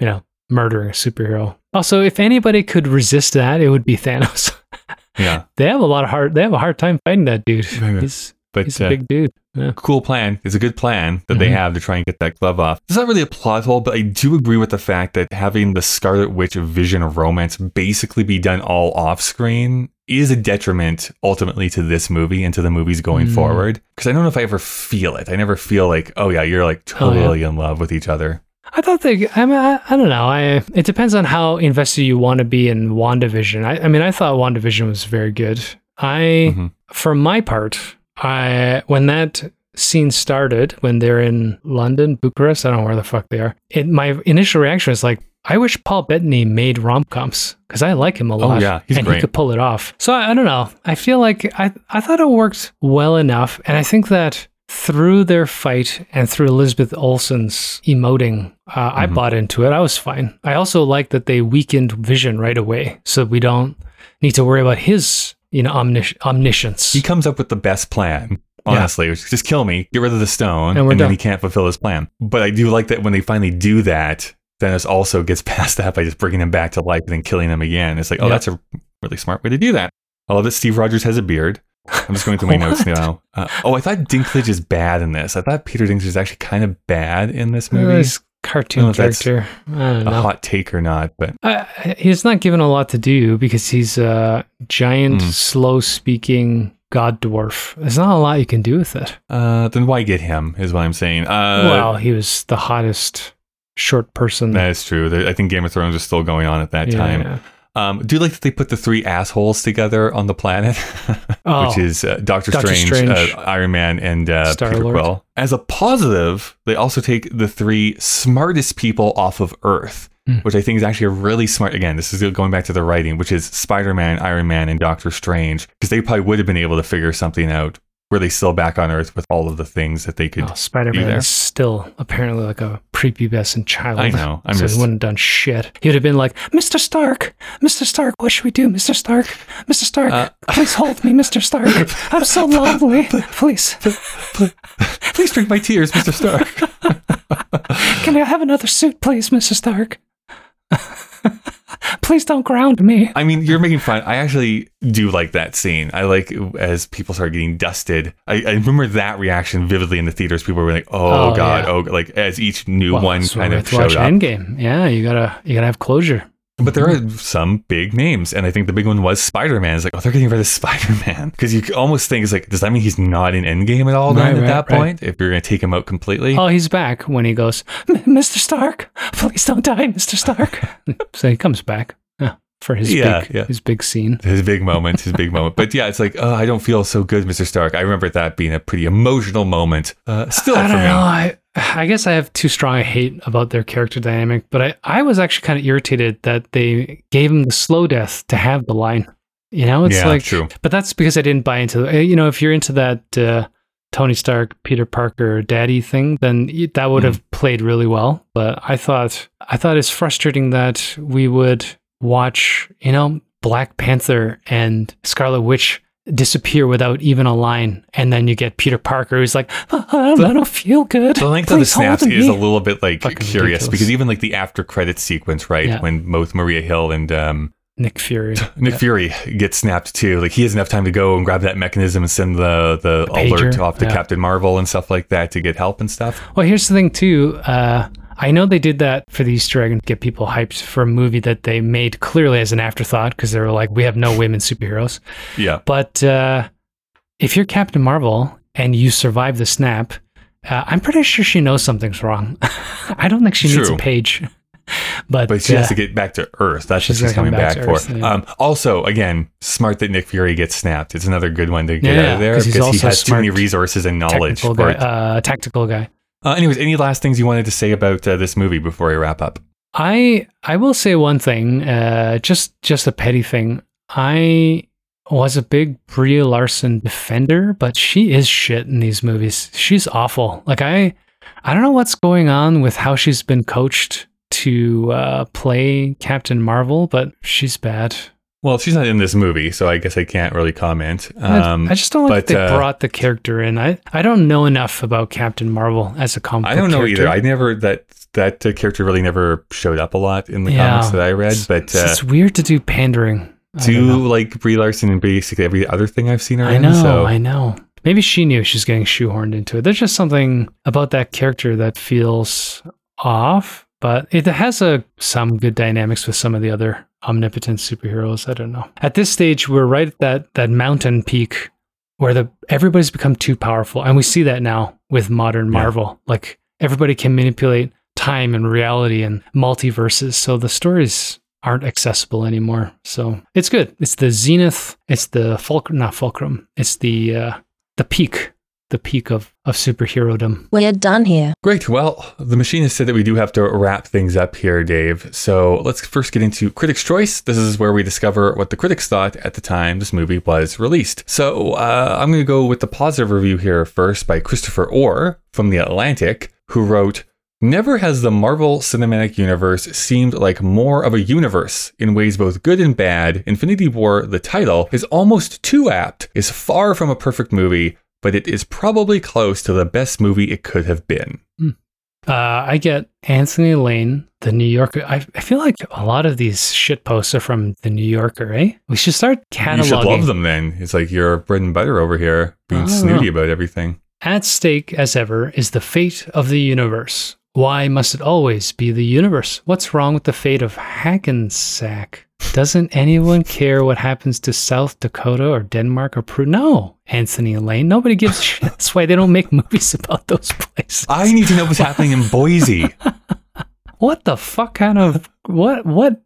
you know, murdering a superhero. Also, if anybody could resist that, it would be Thanos. <laughs> yeah, they have a lot of hard. They have a hard time fighting that dude. <laughs> He's but he's uh, a big dude. Yeah. cool plan. It's a good plan that they Mhm. have to try and get that glove off. It's not really a plot hole, but I do agree with the fact that having the Scarlet Witch Vision of romance basically be done all off screen is a detriment ultimately to this movie and to the movies going Mm. forward. Because I don't know if I ever feel it. I never feel like, oh yeah, you're like Oh, yeah. totally in love with each other. I thought they. I mean, I, I don't know. I. It depends on how invested you want to be in Wandavision. I, I mean, I thought Wandavision was very good. I, Mhm. for my part, I when that scene started when they're in London, Bucharest, I don't know where the fuck they are. It, my initial reaction was like, I wish Paul Bettany made rom coms because I like him a lot. Oh, yeah, he's and great. he could pull it off. So I, I don't know. I feel like I I thought it worked well enough, and I think that through their fight and through Elizabeth Olsen's emoting, uh, I Mhm. bought into it. I was fine. I also like that they weakened Vision right away, so we don't need to worry about his you know omnis- omniscience. He comes up with the best plan. Honestly, which is just kill me, get rid of the stone, And and, then he can't fulfill his plan. But I do like that when they finally do that, Thanos also gets <laughs> past that by just bringing him back to life and then killing him again. It's like, oh, Yeah. that's a really smart way to do that. I love that Steve Rogers has a beard. I'm just going through my <laughs> notes now. Uh, oh, I thought Dinklage is bad in this. I thought Peter Dinklage is actually kind of bad in this Uh, movie. This I don't know cartoon character. I don't a hot take or not, but Uh, he's not given a lot to do because he's a giant, Mm. slow speaking god dwarf. There's not a lot you can do with it. uh, then why get him? Is what I'm saying. Uh, well, he was the hottest short person. that is true. I think Game of Thrones was still going on at that Yeah, time. Um, do you like that they put the three assholes together on the planet, <laughs> Oh, which is uh, Doctor, Doctor Strange, Strange. Uh, Iron Man, and uh, Peter Star-Lord. Quill? As a positive, they also take the three smartest people off of Earth, Hmm. which I think is actually a really smart. Again, this is going back to the writing, which is Spider Man, Iron Man, and Doctor Strange, because they probably would have been able to figure something out. Were they still back on Earth with all of the things that they could? Oh, Spider Man there. is still apparently like a prepubescent child. I know. I'm so just he wouldn't have done shit. He would have been like, Mr. Stark, Mr. Stark, what should we do, Mr. Stark? Mr. Stark, Uh, <laughs> please hold me, Mr. Stark. I'm so <laughs> lonely. Please, <laughs> please drink my tears, Mister Stark. can I have another suit, please, Mr. Stark? Please don't ground me. I mean, you're making fun. I actually do like that scene. I like as people start getting dusted. I, I remember that reaction vividly in the theaters. People were like, "Oh, Oh, god, yeah. oh!" Like as each new Well, one kind of have to watch showed up. Endgame. Yeah, you gotta you gotta have closure. But there are some big names, and I think the big one was Spider Man. It's like, oh, they're getting rid of <laughs> Spider Man because you almost think it's like, does that mean he's not in Endgame at all? Then Right, at that right, right. point, if you're going to take him out completely, Oh, he's back when he goes, Mr. Stark, please don't die, Mr. Stark. <laughs> <laughs> so he comes back yeah, for his Yeah, big yeah. his big scene. his big moment, his big moment. But yeah, it's like, oh, I don't feel so good, Mister Stark. I remember that being a pretty emotional moment. Uh, still I for don't me. know. I I guess I have too strong a hate about their character dynamic, but I, I was actually kind of irritated that they gave him the slow death to have the line. You know, it's yeah, like, true. but that's because I didn't buy into. uh, You know, if you're into that uh, Tony Stark, Peter Parker, Daddy thing, then that would have played really well. But I thought I thought it's frustrating that we would watch, you know, Black Panther and Scarlet Witch disappear without even a line, and then you get Peter Parker who's like, "I don't, I don't feel good. The length of the Please snaps is a little bit like Fucking curious ridiculous. because even like the after credit sequence, right? Yeah. When both Maria Hill and um, Nick Fury. <laughs> Nick Fury gets snapped too. Like he has enough time to go and grab that mechanism and send the the, The alert pager, off to yeah. Captain Marvel and stuff like that to get help and stuff. Well, here's the thing too. Uh, I know they did that for the Easter egg and to get people hyped for a movie that they made clearly as an afterthought because they were like, we have no women superheroes. Yeah. But uh, if you're Captain Marvel and you survive the snap, uh, I'm pretty sure she knows something's wrong. <laughs> I don't think she needs a page. <laughs> But, But she uh, has to get back to Earth. That's what she's she's coming back back, to Earth, for. yeah. Um, also, again, smart that Nick Fury gets snapped. It's another good one to get Yeah, out of there because he has too many resources and knowledge technical guy, uh, tactical guy. Uh, anyways, any last things you wanted to say about uh, this movie before we wrap up? I I will say one thing, uh, just just a petty thing. I was a big Brie Larson defender, but she is shit in these movies. She's awful. Like I I don't know what's going on with how she's been coached to uh, play Captain Marvel, but she's bad. Well, she's not in this movie, so I guess I can't really comment. I- Um, I just don't like but, that they uh, brought the character in. I, I don't know enough about Captain Marvel as a comic. I don't know character. either. I never that that uh, character really never showed up a lot in the Yeah, comics that I read. It's- But it's, uh, it's weird to do pandering. I do like Brie Larson and basically every other thing I've seen her I in. know, so I know. Maybe she knew she's getting shoehorned into it. There's just something about that character that feels off, but it has a some good dynamics with some of the other omnipotent superheroes. I don't know. At this stage, we're right at that that mountain peak where the everybody's become too powerful, and we see that now with modern Yeah. Marvel. Like everybody can manipulate time and reality and multiverses, so the stories aren't accessible anymore. So it's good. It's the zenith. It's the fulcrum, not fulcrum. It's the uh, the peak, the peak of of superherodom. We're done here. Great. Well, the machine has said that we do have to wrap things up here, Dave. So let's first get into Critics' Choice. This is where we discover what the critics thought at the time this movie was released. So uh, I'm going to go with the positive review here first by Christopher Orr from The Atlantic, who wrote, Never has the Marvel Cinematic Universe seemed like more of a universe in ways both good and bad. Infinity War, the title, is almost too apt, is far from a perfect movie, but it is probably close to the best movie it could have been. Uh, I get Anthony Lane, the New Yorker. I, I feel like a lot of these shit posts are from the New Yorker, eh? We should start cataloging. You should love them then. It's like you're bread and butter over here, being snooty know. about everything. At stake, as ever, is the fate of the universe. Why must it always be the universe? What's wrong with the fate of Hackensack? Doesn't anyone care what happens to South Dakota or Denmark or Peru? No, Anthony Lane. Nobody gives a shit. That's why they don't make movies about those places. I need to know what's happening in Boise. What the fuck kind of what what?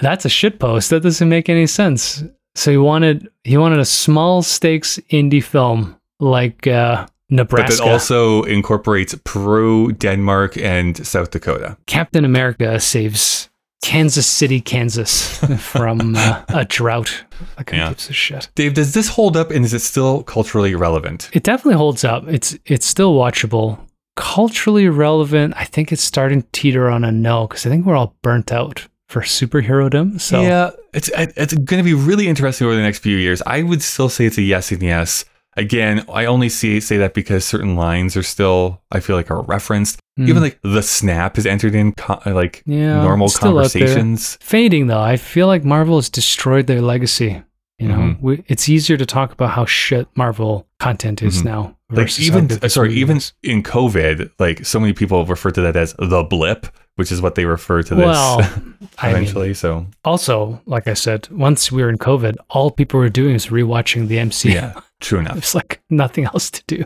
That's a shit post. That doesn't make any sense. So he wanted he wanted a small stakes indie film like uh, But Nebraska. that also incorporates Peru, Denmark, and South Dakota. Captain America saves Kansas City, Kansas <laughs> from uh, a drought. Like Yeah. gives a shit? Dave, does this hold up and is it still culturally relevant? It definitely holds up. It's it's still watchable. Culturally relevant. I think it's starting to teeter on a no because I think we're all burnt out for superherodom. So Yeah, it's it's going to be really interesting over the next few years. I would still say it's a yes and yes. Again, I only see say that because certain lines are still I feel like are referenced. Hmm. Even like the snap is entered in co- like Yeah, normal it's still out there. conversations. fading though. I feel like Marvel has destroyed their legacy. You know, Mhm. we, it's easier to talk about how shit Marvel content is Mhm. now. Like even uh, sorry, even in COVID, like so many people refer to that as the blip, which is what they refer to this well, <laughs> I mean, eventually. so also, like I said, once we were in COVID, all people were doing is rewatching the MCU. yeah, true enough. There's like nothing else to do.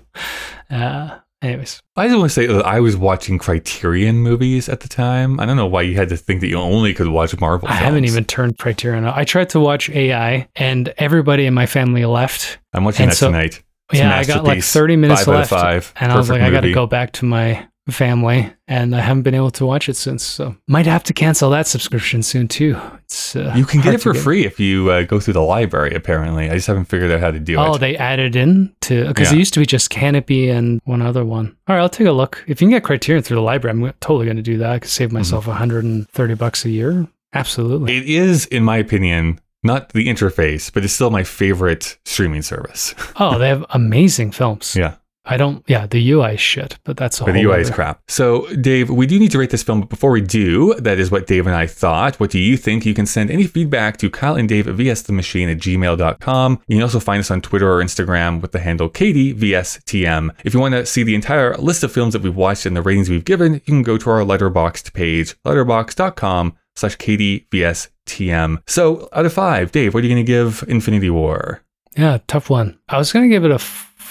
Uh, anyways, I just want to say that I was watching Criterion movies at the time. I don't know why you had to think that you only could watch Marvel. I haven't even turned Criterion. on. I tried to watch AI, and everybody in my family left. I'm watching and that so- tonight. It's yeah, I got like 30 minutes Five left, and I was like, Perfect I got to go back to my family, and I haven't been able to watch it since. So might have to cancel that subscription soon too. It's uh, You can get it for free if you uh, go through the library. Apparently, I just haven't figured out how to do Oh, it. Oh, they added in to because Yeah. it used to be just Canopy and one other one. All right, I'll take a look. If you can get Criterion through the library, I'm totally going to do that. I could save Mm-hmm. myself 130 bucks a year. Absolutely. It is, in my opinion, not the interface, but it's still my favorite streaming service. oh, they have amazing films. <laughs> yeah, I don't. Yeah, the UI is shit, but that's a but the UI is crap. So, Dave, we do need to rate this film, but before we do, that is what Dave and I thought. What do you think? You can send any feedback to Kyle and Dave vs the machine at gmail.com. You can also find us on Twitter or Instagram with the handle KDVSTM. If you want to see the entire list of films that we've watched and the ratings we've given, you can go to our letterboxd page, letterboxd.com slash KDVSTM. So, out of five, Dave, what are you going to give Infinity War? Yeah, tough one. I was gonna give it a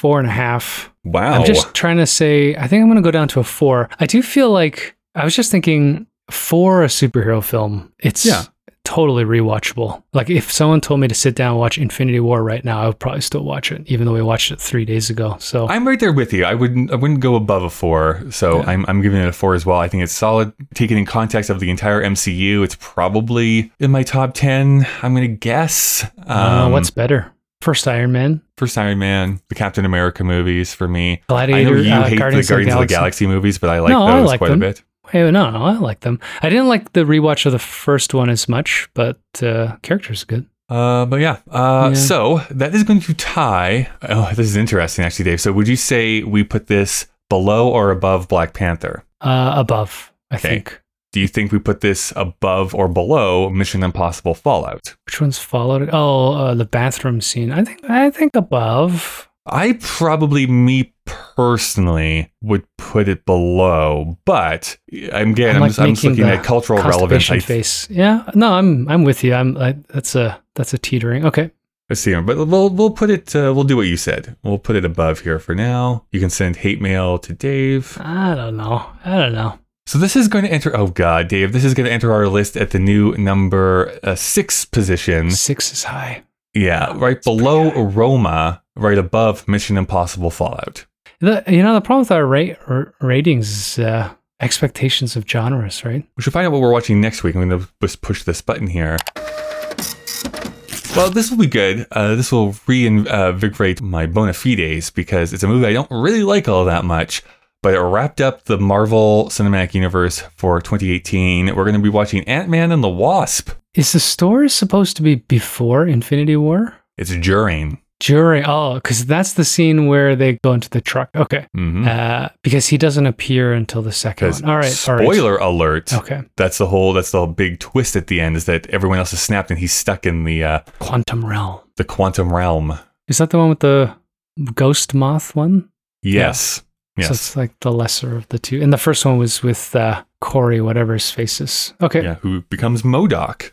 four and a half. Wow. I'm just trying to say. I think I'm gonna go down to a four. I do feel like I was just thinking for a superhero film, it's Yeah. totally rewatchable. Like if someone told me to sit down and watch Infinity War right now, I would probably still watch it, even though we watched it three days ago. So I'm right there with you. I wouldn't I wouldn't go above a four. So Yeah. I'm I'm giving it a four as well. I think it's solid. Taken in context of the entire MCU, it's probably in my top ten. I'm gonna guess. uh, Um, what's better? First Iron Man, first Iron Man, the Captain America movies for me. Gladiator, I know you uh, hate Guardians, the Guardians of of the Galaxy movies, but I like No, I those like quite them. a bit. Hey, no, no, I like them. I didn't like the rewatch of the first one as much, but uh, characters are good. Uh, but yeah, uh, Yeah. so that is going to tie. Oh, this is interesting, actually, Dave. So would you say we put this below or above Black Panther? Uh, above, I Okay. think. Do you think we put this above or below Mission Impossible Fallout? Which one's followed? Oh, uh, the bathroom scene. I think I think above. I probably, me personally, would put it below, but I'm again, I'm, like just, I'm just looking at cultural relevance. I, face. Yeah, no, I'm I'm with you. I'm I, that's a that's a teetering. Okay, let's see, but we'll we'll put it. Uh, we'll do what you said. We'll put it above here for now. You can send hate mail to Dave. I don't know. I don't know. So this is going to enter. Oh God, Dave, this is going to enter our list at the new number uh, six position. Six is high. Yeah, right below Roma, right above Mission Impossible Fallout. The, you know the problem with our rate r- ratings is uh, expectations of genres, right? We should find out what we're watching next week. I'm going to just push this button here. Well, this will be good. Uh, this will reinvigorate my bona fides because it's a movie I don't really like all that much, but it wrapped up the Marvel Cinematic Universe for 2018. We're going to be watching Ant Man and the Wasp. Is the story supposed to be before Infinity War? It's during. During oh, because that's the scene where they go into the truck. Okay, Mhm. uh, because he doesn't appear until the second one. All right, all right. spoiler alert. Okay, That's the whole. That's the whole big twist at the end is that everyone else is snapped and he's stuck in the uh, quantum realm. the quantum realm. Is that the one with the ghost moth one? Yes. Yes. So it's like the lesser of the two. And the first one was with uh, Corey, whatever his face is. Okay. yeah. Who becomes MODOK?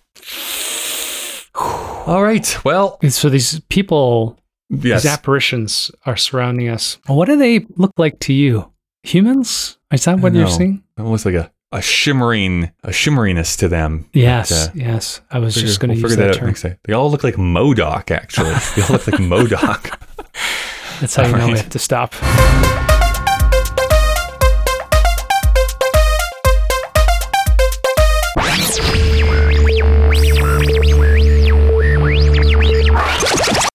<sighs> All right. Well. So these people, Yes. these apparitions are surrounding us. What do they look like to you? Humans? Is that what you're seeing? Almost like a, a shimmering a shimmeriness to them. Yes, uh, yes. I was Figure- just going to we'll use figure that out term. They all look like MODOK. Actually, <laughs> they all look like MODOK. That's how you know we have to stop.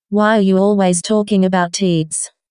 Why are you always talking about teeds?